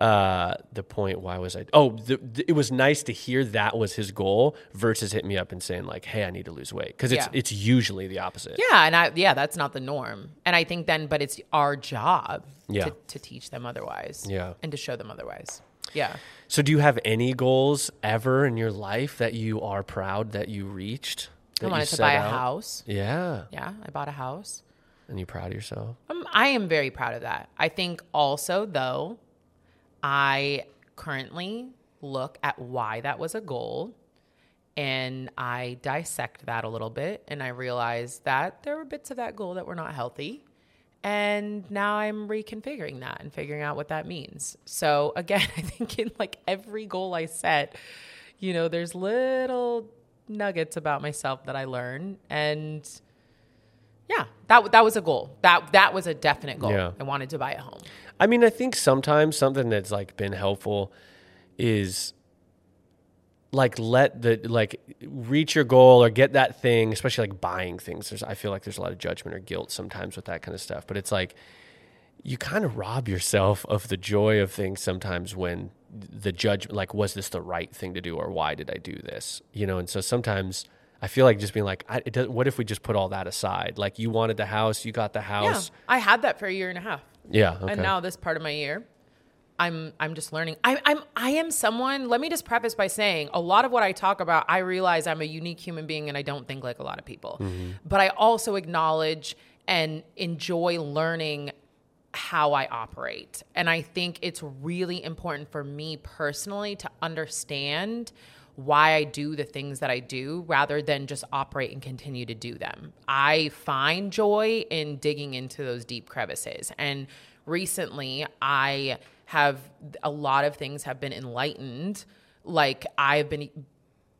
uh the point why was i oh the, the- it was nice to hear that was his goal versus hit me up and saying like hey i need to lose weight. Because it's Yeah. it's usually the opposite. Yeah and i yeah that's not the norm. And i think then but it's our job Yeah. to, to teach them otherwise Yeah. and to show them otherwise. Yeah. So do you have any goals ever in your life that you are proud that you reached that i wanted to buy a house. Yeah. Yeah i bought a house. And you proud of yourself? Um, I am very proud of that. I think also, though, I currently look at why that was a goal and I dissect that a little bit and I realize that there were bits of that goal that were not healthy. And now I'm reconfiguring that and figuring out what that means. So again, I think in like every goal I set, you know, there's little nuggets about myself that I learn and yeah, that that was a goal. That that was a definite goal. Yeah. I wanted to buy a home. I mean, I think sometimes something that's like been helpful is like let the like reach your goal or get that thing, especially like buying things. There's I feel like there's a lot of judgment or guilt sometimes with that kind of stuff. But it's like you kind of rob yourself of the joy of things sometimes when the judgment like was this the right thing to do or why did I do this? You know, and so sometimes I feel like just being like, I, it does, what if we just put all that aside? Like you wanted the house, you got the house. Yeah. I had that for a year and a half. Yeah. okay. And now this part of my year, I'm I'm just learning. I, I'm I am someone. Let me just preface by saying a lot of what I talk about. I realize I'm a unique human being, and I don't think like a lot of people. Mm-hmm. But I also acknowledge and enjoy learning how I operate. And I think it's really important for me personally to understand why I do the things that I do rather than just operate and continue to do them. I find joy in digging into those deep crevices. And recently, I have a lot of things have been enlightened. Like I've been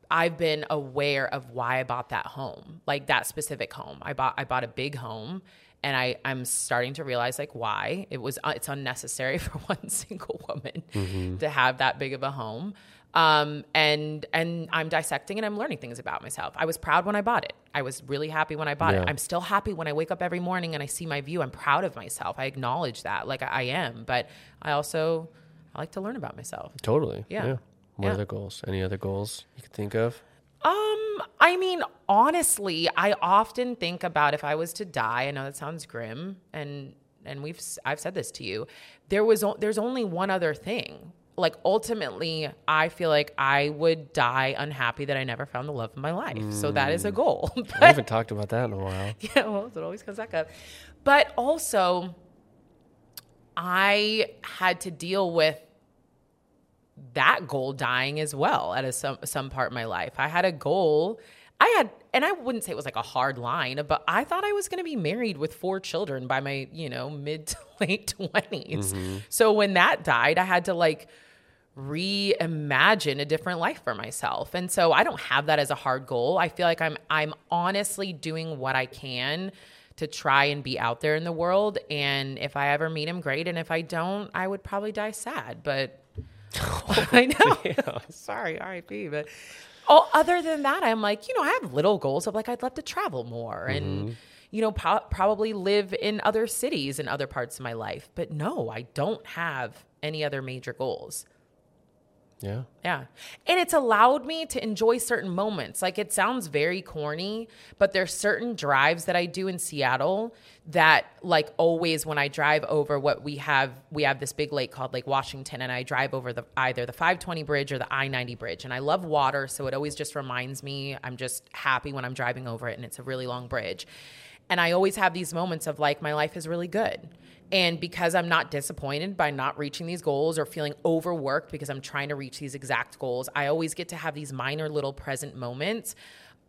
I've been aware of why I bought that home, like that specific home. I bought I bought a big home, and I I'm starting to realize like why it was uh, it's unnecessary for one single woman to have that big of a home. Um, and and I'm dissecting and I'm learning things about myself. I was proud when I bought it. I was really happy when I bought Yeah. it. I'm still happy when I wake up every morning and I see my view. I'm proud of myself. I acknowledge that, like I, I am. But I also I like to learn about myself. Totally. Yeah. What Yeah. other goals? Any other goals you could think of? Um, I mean, honestly, I often think about if I was to die. I know that sounds grim, and and we've I've said this to you. There was there's only one other thing. Like ultimately, I feel like I would die unhappy that I never found the love of my life. So that is a mm. goal. We But haven't talked about that in a while. yeah, well, it always comes back up. But also, I had to deal with that goal dying as well at a, some some part of my life. I had a goal. I had, and I wouldn't say it was like a hard line, but I thought I was going to be married with four children by my, you know, mid to late 20s. Mm-hmm. So when that died, I had to like reimagine a different life for myself. And so I don't have that as a hard goal. I feel like I'm I'm honestly doing what I can to try and be out there in the world and if I ever meet him great and if I don't, I would probably die sad, but I know. Sorry, RIP, but oh, other than that, I'm like, you know, I have little goals of like I'd love to travel more and mm-hmm. you know po- probably live in other cities and other parts of my life. But no, I don't have any other major goals. Yeah. Yeah. And it's allowed me to enjoy certain moments. Like it sounds very corny, but there's certain drives that I do in Seattle that like always when I drive over what we have we have this big lake called Lake Washington and I drive over the either the 520 bridge or the I-90 bridge and I love water so it always just reminds me I'm just happy when I'm driving over it and it's a really long bridge. And I always have these moments of like my life is really good. And because I'm not disappointed by not reaching these goals or feeling overworked because I'm trying to reach these exact goals, I always get to have these minor little present moments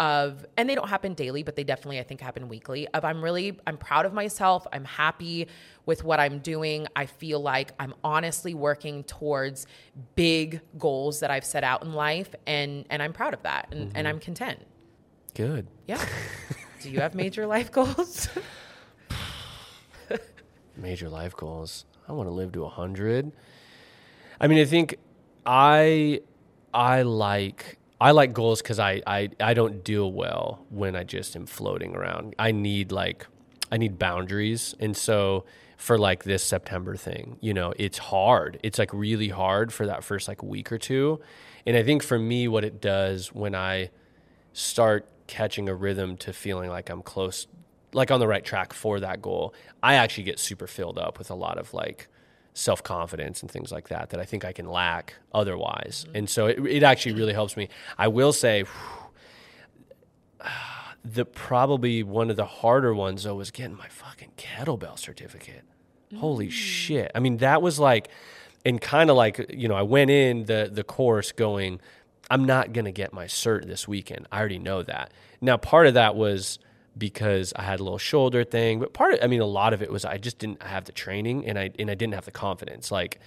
of and they don't happen daily, but they definitely I think happen weekly. Of I'm really I'm proud of myself. I'm happy with what I'm doing. I feel like I'm honestly working towards big goals that I've set out in life and and I'm proud of that and, and mm-hmm. I'm content. Good. Yeah. Do you have major life goals? Major life goals. I want to live to 100. I mean, I think I I like I like goals cuz I, I I don't deal well when I just am floating around. I need like I need boundaries. And so for like this September thing, you know, it's hard. It's like really hard for that first like week or two. And I think for me what it does when I start catching a rhythm to feeling like I'm close, like on the right track for that goal, I actually get super filled up with a lot of like self confidence and things like that that I think I can lack otherwise. Mm-hmm. And so it, it actually really helps me. I will say, the probably one of the harder ones though was getting my fucking kettlebell certificate. Holy mm. shit. I mean, that was like, and kind of like, you know, I went in the, the course going, I'm not going to get my cert this weekend. I already know that. Now, part of that was because I had a little shoulder thing. But part of, I mean, a lot of it was I just didn't have the training and I and I didn't have the confidence. Like,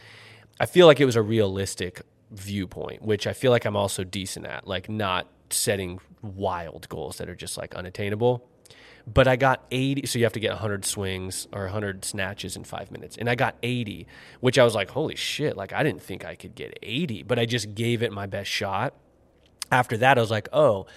I feel like it was a realistic viewpoint, which I feel like I'm also decent at, like not setting wild goals that are just like unattainable. But I got 80, so you have to get 100 swings or 100 snatches in five minutes. And I got 80, which I was like, holy shit, like I didn't think I could get 80, but I just gave it my best shot. After that, I was like, oh,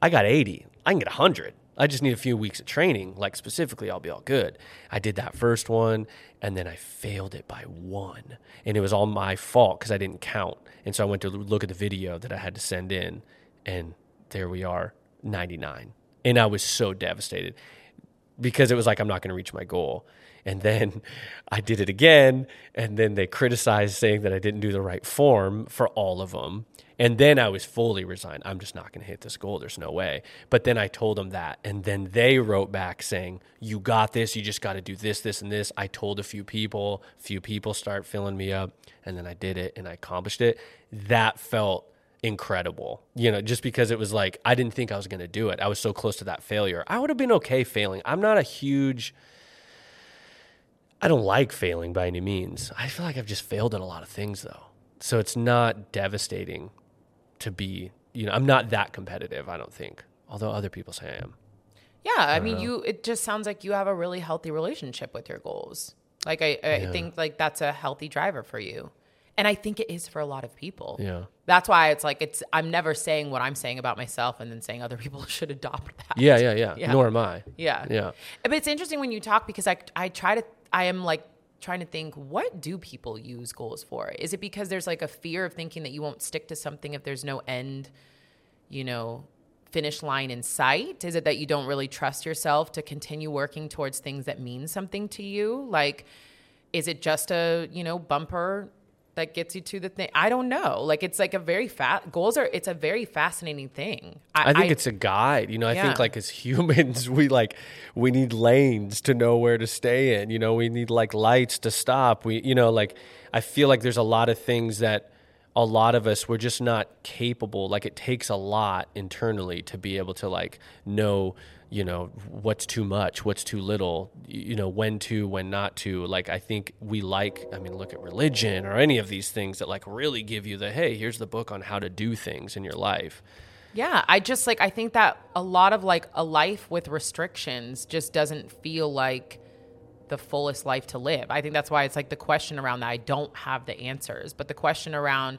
I got 80. I can get 100. I just need a few weeks of training. Like specifically, I'll be all good. I did that first one and then I failed it by one. And it was all my fault because I didn't count. And so I went to look at the video that I had to send in and there we are, 99. And I was so devastated because it was like, I'm not going to reach my goal. And then I did it again. And then they criticized saying that I didn't do the right form for all of them. And then I was fully resigned. I'm just not going to hit this goal. There's no way. But then I told them that. And then they wrote back saying, You got this. You just got to do this, this, and this. I told a few people, few people start filling me up. And then I did it and I accomplished it. That felt incredible. You know, just because it was like, I didn't think I was going to do it. I was so close to that failure. I would have been okay failing. I'm not a huge. I don't like failing by any means. I feel like I've just failed at a lot of things though. So it's not devastating to be, you know, I'm not that competitive, I don't think. Although other people say I am. Yeah, I, mean, you. It just sounds like you have a really healthy relationship with your goals. Like I, I Yeah. think like that's a healthy driver for you, and I think it is for a lot of people. Yeah. That's why it's like it's. I'm never saying what I'm saying about myself and then saying other people should adopt that. Yeah, yeah, yeah. Yeah. Nor am I. Yeah. Yeah. But it's interesting when you talk because I I try to I am like trying to think what do people use goals for? Is it because there's like a fear of thinking that you won't stick to something if there's no end, you know, finish line in sight? Is it that you don't really trust yourself to continue working towards things that mean something to you? Like is it just a, you know, bumper that gets you to the thing? I don't know. Like it's like a very fat goals are it's a very fascinating thing. I think it's a guide. You know, I Yeah. think like as humans, we like we need lanes to know where to stay in. You know, we need like lights to stop. We, you know, like I feel like there's a lot of things that a lot of us we're just not capable. Like it takes a lot internally to be able to like know, you know, what's too much, what's too little, you know, when to, when not to. Like I think we like. I mean, look at religion or any of these things that like really give you the hey, here's the book on how to do things in your life. Yeah, I just like I think that a lot of like a life with restrictions just doesn't feel like the fullest life to live. I think that's why it's like the question around that I don't have the answers, but the question around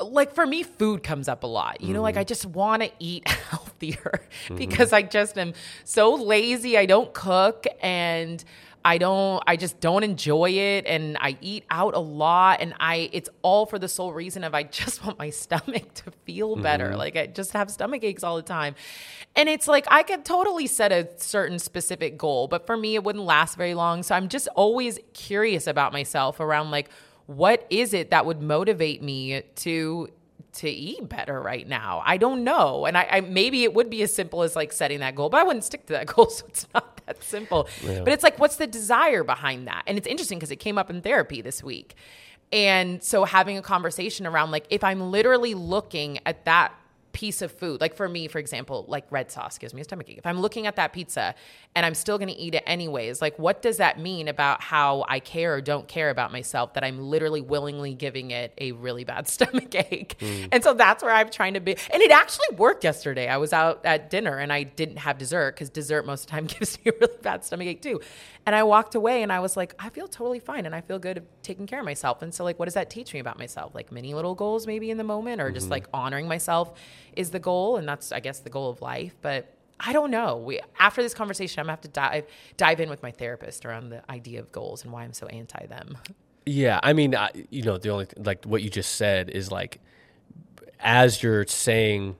like for me food comes up a lot. You know, like I mm-hmm. just want to eat healthier mm-hmm. because I just am so lazy. I don't cook and I don't I just don't enjoy it and I eat out a lot and I it's all for the sole reason of I just want my stomach to feel better. Mm-hmm. Like I just have stomach aches all the time. And it's like I could totally set a certain specific goal, but for me it wouldn't last very long. So I'm just always curious about myself around like what is it that would motivate me to to eat better right now? I don't know. And I, I maybe it would be as simple as like setting that goal but i wouldn't stick to that goal so it's not that simple. But it's like what's the desire behind that? And it's interesting because it came up in therapy this week. And so having a conversation around like if i'm literally looking at that piece of food like for me for example like red sauce gives me a stomach ache. If i'm looking at that pizza and i'm still going to eat it anyways like what does that mean about how i care or don't care about myself that i'm literally willingly giving it a really bad stomach ache? Hmm. And so that's where i'm trying to be. And it actually worked yesterday. I was out at dinner and i didn't have dessert because dessert most of the time gives me a really bad stomach ache too and i walked away and i was like i feel totally fine and i feel good taking care of myself. And so like what does that teach me about myself? Like many little goals maybe in the moment or just mm-hmm. like honoring myself is the goal. And that's i guess the goal of life. But i don't know. We after this conversation i'm gonna have to dive dive in with my therapist around the idea of goals and why i'm so anti them. Yeah, I mean, I, you know, the only like what you just said is like, as you're saying,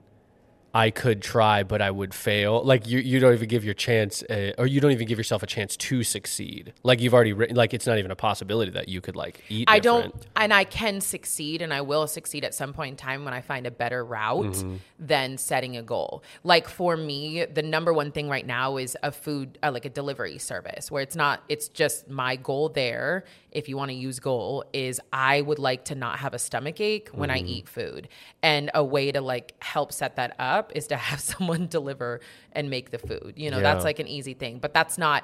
I could try, but I would fail. Like you, you don't even give your chance, uh, or you don't even give yourself a chance to succeed. Like you've already written, like it's not even a possibility that you could like eat. I different. don't, and I can succeed, and I will succeed at some point in time when I find a better route Mm-hmm. than setting a goal. Like for me, the number one thing right now is a food, uh, like a delivery service, where it's not, it's just my goal there. If you want to use goal, is I would like to not have a stomach ache when Mm-hmm. I eat food, and a way to like help set that up up is to have someone deliver and make the food. You know, Yeah. that's like an easy thing, but that's not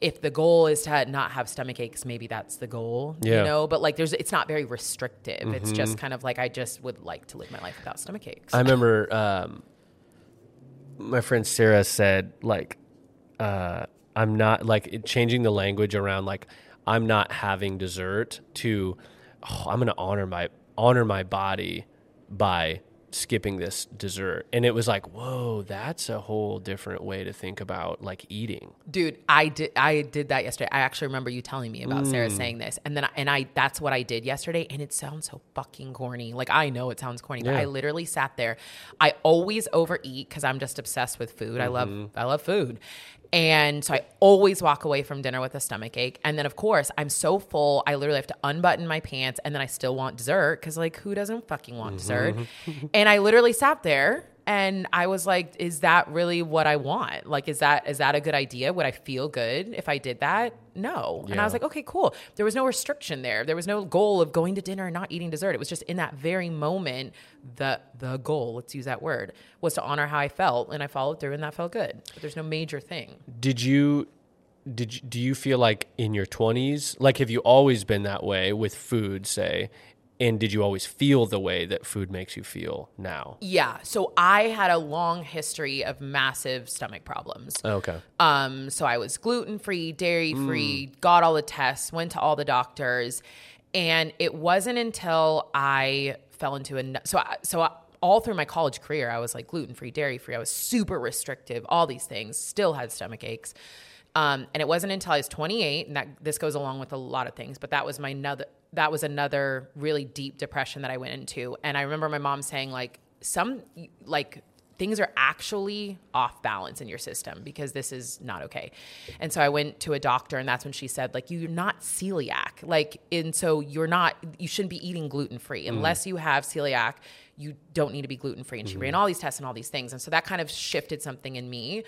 if the goal is to not have stomach aches, maybe that's the goal, Yeah. you know, but like there's, it's not very restrictive. It's just kind of like, I just would like to live my life without stomach aches. I remember um, my friend Sarah said like uh, I'm not like changing the language around like I'm not having dessert to oh, I'm going to honor my honor my body by skipping this dessert and it was like whoa that's a whole different way to think about like eating Dude, I did I did that yesterday. I actually remember you telling me about Mm. Sarah saying this. And then I, and I that's what I did yesterday and it sounds so fucking corny. Like I know it sounds corny, but I literally sat there. I always overeat cuz I'm just obsessed with food. I love Mm-hmm. I love food. And so I always walk away from dinner with a stomach ache. And then of course, I'm so full, I literally have to unbutton my pants and then I still want dessert cuz like who doesn't fucking want dessert? Mm-hmm. and I literally sat there and I was like, is that really what I want? Like, is that is that a good idea? Would I feel good if I did that? No. And I was like, okay, cool. There was no restriction there. There was no goal of going to dinner and not eating dessert. It was just in that very moment, the the goal, let's use that word, was to honor how I felt, and I followed through, and that felt good. But there's no major thing. did you did you, do you feel like in your 20s like have you always been that way with food say and did you always feel the way that food makes you feel now Yeah. So I had a long history of massive stomach problems. okay Um, so I was gluten free, dairy free, got all the tests, went to all the doctors, and it wasn't until I fell into a so I, so I, all through my college career I was like gluten free, dairy free. I was super restrictive, all these things. Still had stomach aches. Um, and it wasn't until I was 28, and that this goes along with a lot of things, but that was my another that was another really deep depression that I went into. And I remember my mom saying like some like things are actually off balance in your system because this is not okay. And so I went to a doctor and that's when she said like you're not celiac. Like and so you're not you shouldn't be eating gluten free unless you have celiac. You don't need to be gluten free. And she ran all these tests and all these things. And so that kind of shifted something in me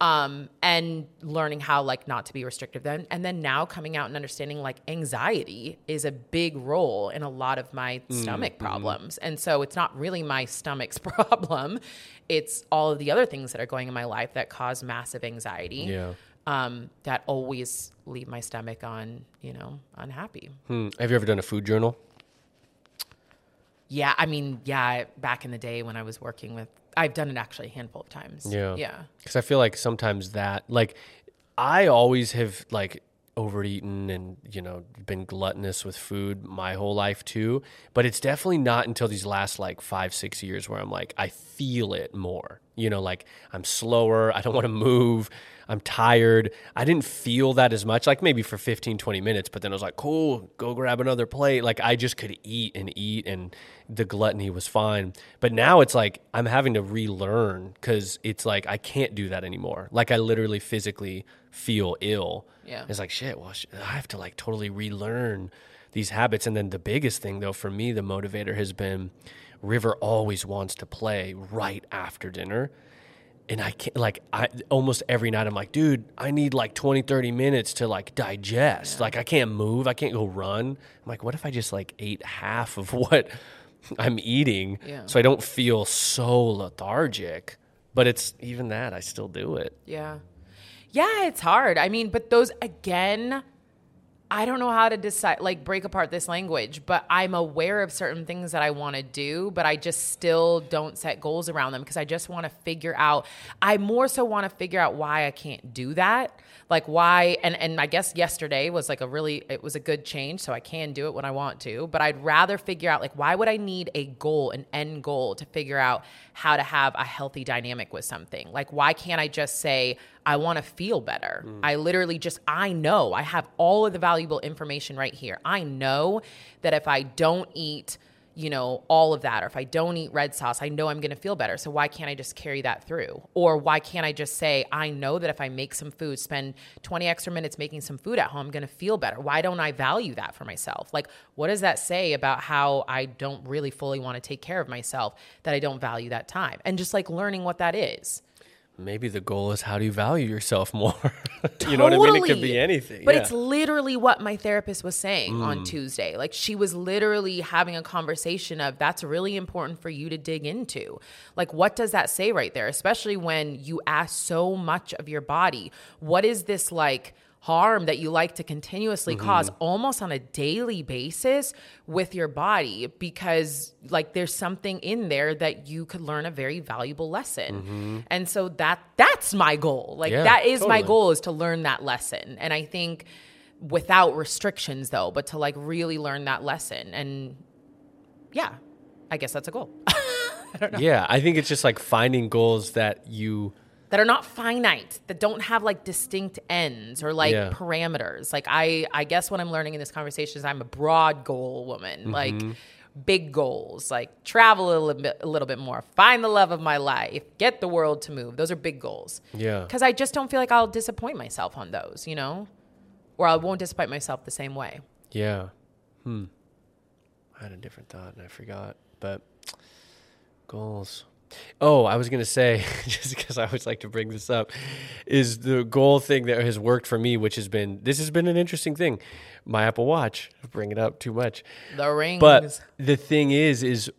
um, and learning how like not to be restrictive then. And then now coming out and understanding like anxiety is a big role in a lot of my stomach problems. And so it's not really my stomach's problem. It's all of the other things that are going in my life that cause massive anxiety Yeah. um, that always leave my stomach on you know unhappy. Hmm. have you ever done a food journal? Yeah i mean yeah back in the day when i was working with i've done it actually a handful of times Yeah. yeah Because I feel like sometimes that, like, I always have, like, overeaten and, you know, been gluttonous with food my whole life too. But it's definitely not until these last, like, five, six years where I'm like, I feel it more. You know, like, I'm slower. I don't want to move. I'm tired. I didn't feel that as much, like maybe for 15, 20 minutes, but then I was like, cool, go grab another plate. Like I just could eat and eat and the gluttony was fine. But now it's like I'm having to relearn because it's like I can't do that anymore. Like I literally physically feel ill. Yeah. It's like, shit, well, sh- I have to like totally relearn these habits. And then the biggest thing though for me, the motivator has been River always wants to play right after dinner and I can't like I almost every night I'm like, dude, I need like 20, 30 minutes to like digest. Like I can't move, I can't go run. I'm like, what if I just like ate half of what I'm eating Yeah. so I don't feel so lethargic? But it's even that I still do it. Yeah. Yeah, it's hard. I mean, but those again, I don't know how to decide like break apart this language, but I'm aware of certain things that I want to do, but I just still don't set goals around them because I just want to figure out I more so want to figure out why I can't do that. Like why and and I guess yesterday was like a really it was a good change, so I can do it when I want to, but I'd rather figure out like why would I need a goal, an end goal to figure out how to have a healthy dynamic with something? Like why can't I just say I want to feel better. Mm. I literally just, I know I have all of the valuable information right here. I know that if I don't eat, you know, all of that, or if I don't eat red sauce, I know I'm going to feel better. So why can't I just carry that through? Or why can't I just say, I know that if I make some food, spend 20 extra minutes making some food at home, I'm going to feel better. Why don't I value that for myself? Like, what does that say about how I don't really fully want to take care of myself, that I don't value that time? And just like learning what that is. Maybe the goal is how do you value yourself more? you know what I mean? It could be anything. But yeah. it's literally what my therapist was saying Mm. on Tuesday. Like she was literally having a conversation of that's really important for you to dig into. Like what does that say right there? Especially when you ask so much of your body, what is this like harm that you like to continuously Mm-hmm. cause almost on a daily basis with your body because like there's something in there that you could learn a very valuable lesson. And so that that's my goal. Like Mm-hmm. Yeah, that is my goal is to learn that lesson. And I think without restrictions though, but to like really learn that lesson. And yeah, I guess that's a goal. yeah, I think it's just like finding goals that you that are not finite, that don't have like distinct ends or like Yeah. parameters. Like I I guess what I'm learning in this conversation is I'm a broad goal woman. Mm-hmm. Like big goals, like travel a little bit a little bit more, find the love of my life, get the world to move. Those are big goals. Yeah. Cuz I just don't feel like I'll disappoint myself on those, you know? Or I won't disappoint myself the same way. Yeah. Hmm. I had a different thought and I forgot. But goals. Oh, I was going to say, just because I always like to bring this up, is the goal thing that has worked for me, which has been, this has been an interesting thing. My Apple Watch, bring it up too much. The rings. But the thing is, is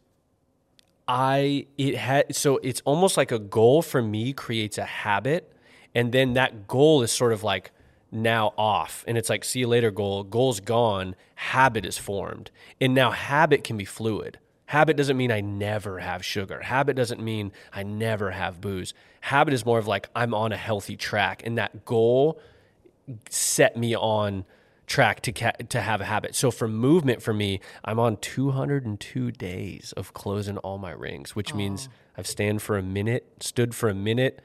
I it had so it's almost like a goal for me creates a habit, and then that goal is sort of like now off, and it's like see you later goal. Goal's gone, habit is formed, and now habit can be fluid. Habit doesn't mean I never have sugar. Habit doesn't mean I never have booze. Habit is more of like I'm on a healthy track, and that goal set me on track to ca- to have a habit. So for movement for me, I'm on 202 days of closing all my rings, which means I've stand for a minute, stood for a minute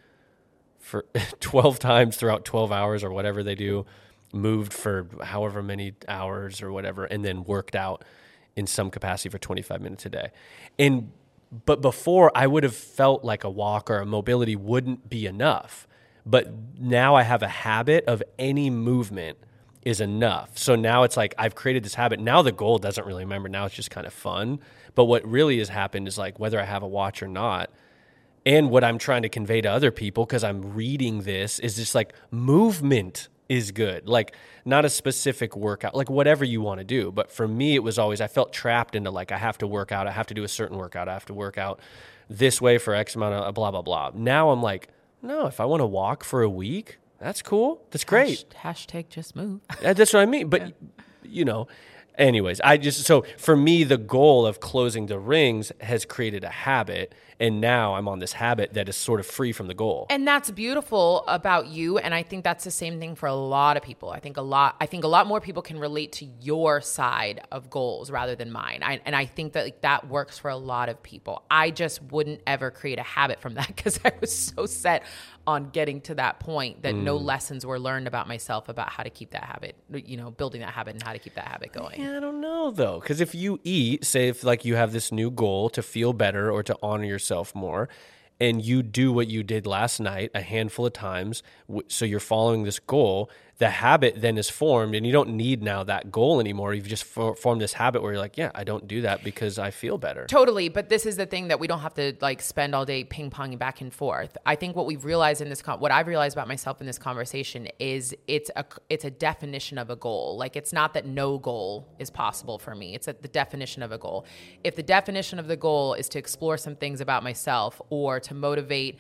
for 12 times throughout 12 hours or whatever they do, moved for however many hours or whatever and then worked out in some capacity for 25 minutes a day. And but before I would have felt like a walk or a mobility wouldn't be enough. But now I have a habit of any movement is enough. So now it's like I've created this habit. Now the goal doesn't really remember. Now it's just kind of fun. But what really has happened is like whether I have a watch or not, and what I'm trying to convey to other people because I'm reading this is just like movement is good. Like not a specific workout, like whatever you want to do. But for me, it was always I felt trapped into like I have to work out, I have to do a certain workout, I have to work out this way for X amount of blah blah blah. Now I'm like, no, if I want to walk for a week, that's cool. That's great. Hash- hashtag just move. Uh, That's what I mean. But you know, anyways, I just so for me the goal of closing the rings has created a habit, and now I'm on this habit that is sort of free from the goal. And that's beautiful about you. And I think that's the same thing for a lot of people. I think a lot, I think a lot more people can relate to your side of goals rather than mine. I, and I think that like, that works for a lot of people. I just wouldn't ever create a habit from that because I was so set on getting to that point that no mm. lessons were learned about myself about how to keep that habit, you know, building that habit and how to keep that habit going. Yeah, I don't know though, because if you eat, say if like you have this new goal to feel better or to honor yourself more, and you do what you did last night a handful of times, so you're following this goal, the habit then is formed, and you don't need now that goal anymore. You've just for- formed this habit where you're like, yeah, I don't do that because I feel better. Totally, but this is the thing that we don't have to like spend all day ping ponging back and forth. I think what we've realized in this, con- what I've realized about myself in this conversation is it's a it's a definition of a goal. Like it's not that no goal is possible for me. It's at the definition of a goal. If the definition of the goal is to explore some things about myself or to motivate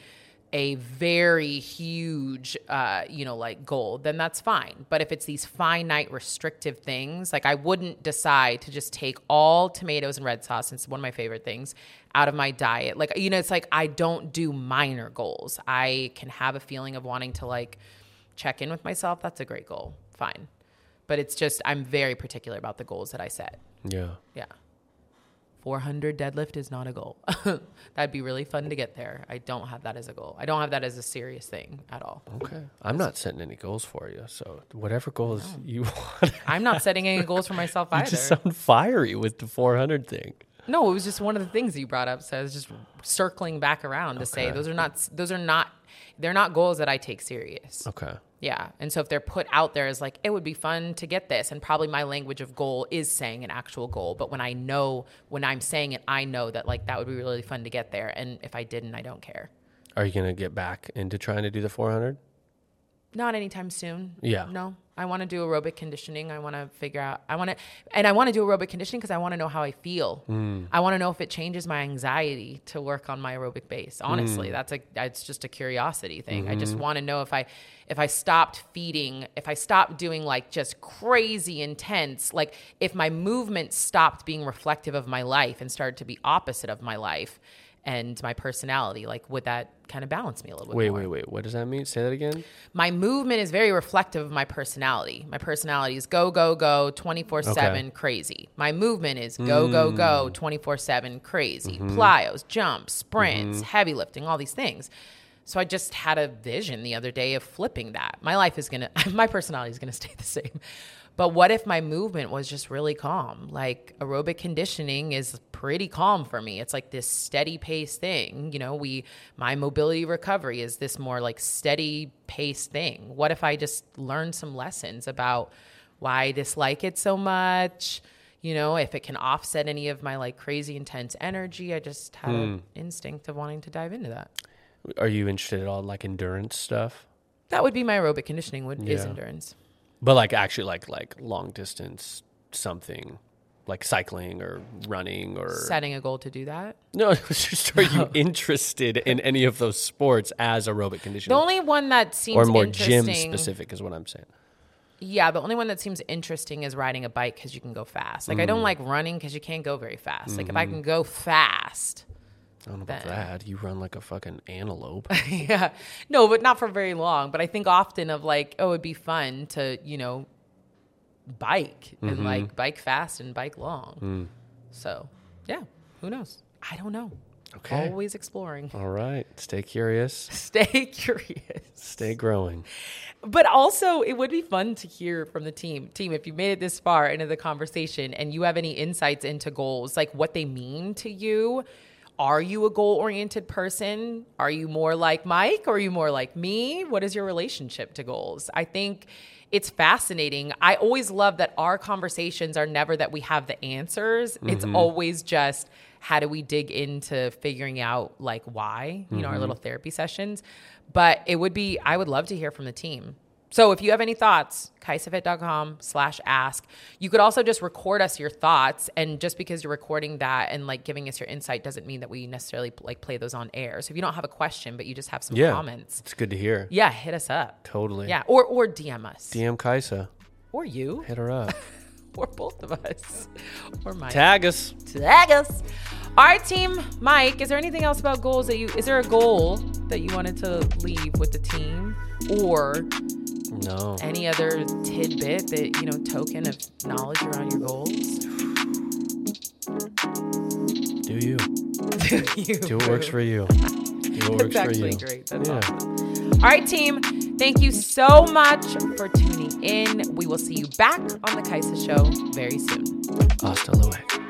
a very huge uh, you know like goal then that's fine. But if it's these finite restrictive things like i wouldn't decide to just take all tomatoes and red sauce it's one of my favorite things out of my diet. Like you know it's like i don't do minor goals. I can have a feeling of wanting to like check in with myself that's a great goal. Fine. But it's just i'm very particular about the goals that i set. Yeah. yeah 400 deadlift is not a goal. That'd be really fun to get there. I don't have that as a goal. I don't have that as a serious thing at all. Okay. I'm not setting any goals for you, so whatever goals you want. I'm not setting any goals for myself either. you just sound fiery with the 400 thing. No, it was just one of the things that you brought up. So I was just circling back around to say those are not those are not they're not goals that I take serious. Okay. Yeah. And so if they're put out there as like, it would be fun to get this, and probably my language of goal is saying an actual goal. But when I know, when I'm saying it, I know that like that would be really fun to get there. And if I didn't, I don't care. Are you gonna get back into trying to do the 400? Not anytime soon. Yeah. No. I want to do aerobic conditioning. I want to figure out. I want to, and I want to do aerobic conditioning because I want to know how I feel. Mm. I want to know if it changes my anxiety to work on my aerobic base. Honestly, mm. that's a. It's just a curiosity thing. I just mm-hmm. want to know if I, if I stopped feeding, if I stopped doing like just crazy intense, like if my movement stopped being reflective of my life and started to be opposite of my life and my personality, like would that kind of balance me a little bit? Wait, more? wait, wait. What does that mean? Say that again. my movement is very reflective of my personality. My personality is go, go, go, 24 7 crazy. My movement is go, go, mm. go, 24 7 crazy. Mm-hmm. Plyos, jumps, mm-hmm. sprints, heavy lifting, all these things. So I just had a vision the other day of flipping that. My life is going to, my personality is going to stay the same. But what if my movement was just really calm? Like aerobic conditioning is pretty calm for me. It's like this steady pace thing. You know, we my mobility recovery is this more like steady pace thing. What if I just learned some lessons about why I dislike it so much? You know, if it can offset any of my like crazy intense energy. I just had an hmm. instinct of wanting to dive into that. Are you interested at all in like endurance stuff? That would be my aerobic conditioning would is Yeah. endurance. But like actually like like long distance something like cycling or running or Setting a goal to do that. No, just are you interested in any of those sports as aerobic conditioning? The only one that seems or more gym specific is what I'm saying. Yeah, the only one that seems interesting is riding a bike because you can go fast. Like I Mm. don't like running because you can't go very fast. Like if I Mm-hmm. can go fast, I don't know about Then- that. You run like a fucking antelope. yeah, no, but not for very long. But I think often of like, oh, it'd be fun to you know bike Mm-hmm. and like bike fast and bike long. Mm. So yeah, who knows? I don't know. Okay. Always exploring. All right. Stay curious. Stay curious. Stay growing. But also, it would be fun to hear from the team. Team, if you made it this far into the conversation and you have any insights into goals, like what they mean to you. Are you a goal oriented person? Are you more like Mike or are you more like me? What is your relationship to goals? I think it's fascinating. I always love that our conversations are never that we have the answers. It's mm-hmm. always just how do we dig into figuring out like why, you know, our mm-hmm. little therapy sessions. But it would be, I would love to hear from the team. So if you have any thoughts, kaisafit.com slash ask. You could also just record us your thoughts. And just because you're recording that and like giving us your insight doesn't mean that we necessarily like play those on air. So if you don't have a question, but you just have some Yeah. comments, It's good to hear. yeah, hit us up. Totally. Yeah. Or or DM us. DM Kaisa. Or you. Hit her up. Or both of us. Or Mike. Tag us. Tag us. All right, team. Mike, is there anything else about goals that you is there a goal that you wanted to leave with the team? Or No. any other tidbit that, you know, token of knowledge around your goals? Do you. you Do what works for you. Do what works for you. great. That's Yeah. awesome. All right, team. Thank you so much for tuning in. We will see you back on the Kaisa show very soon. Hasta luego.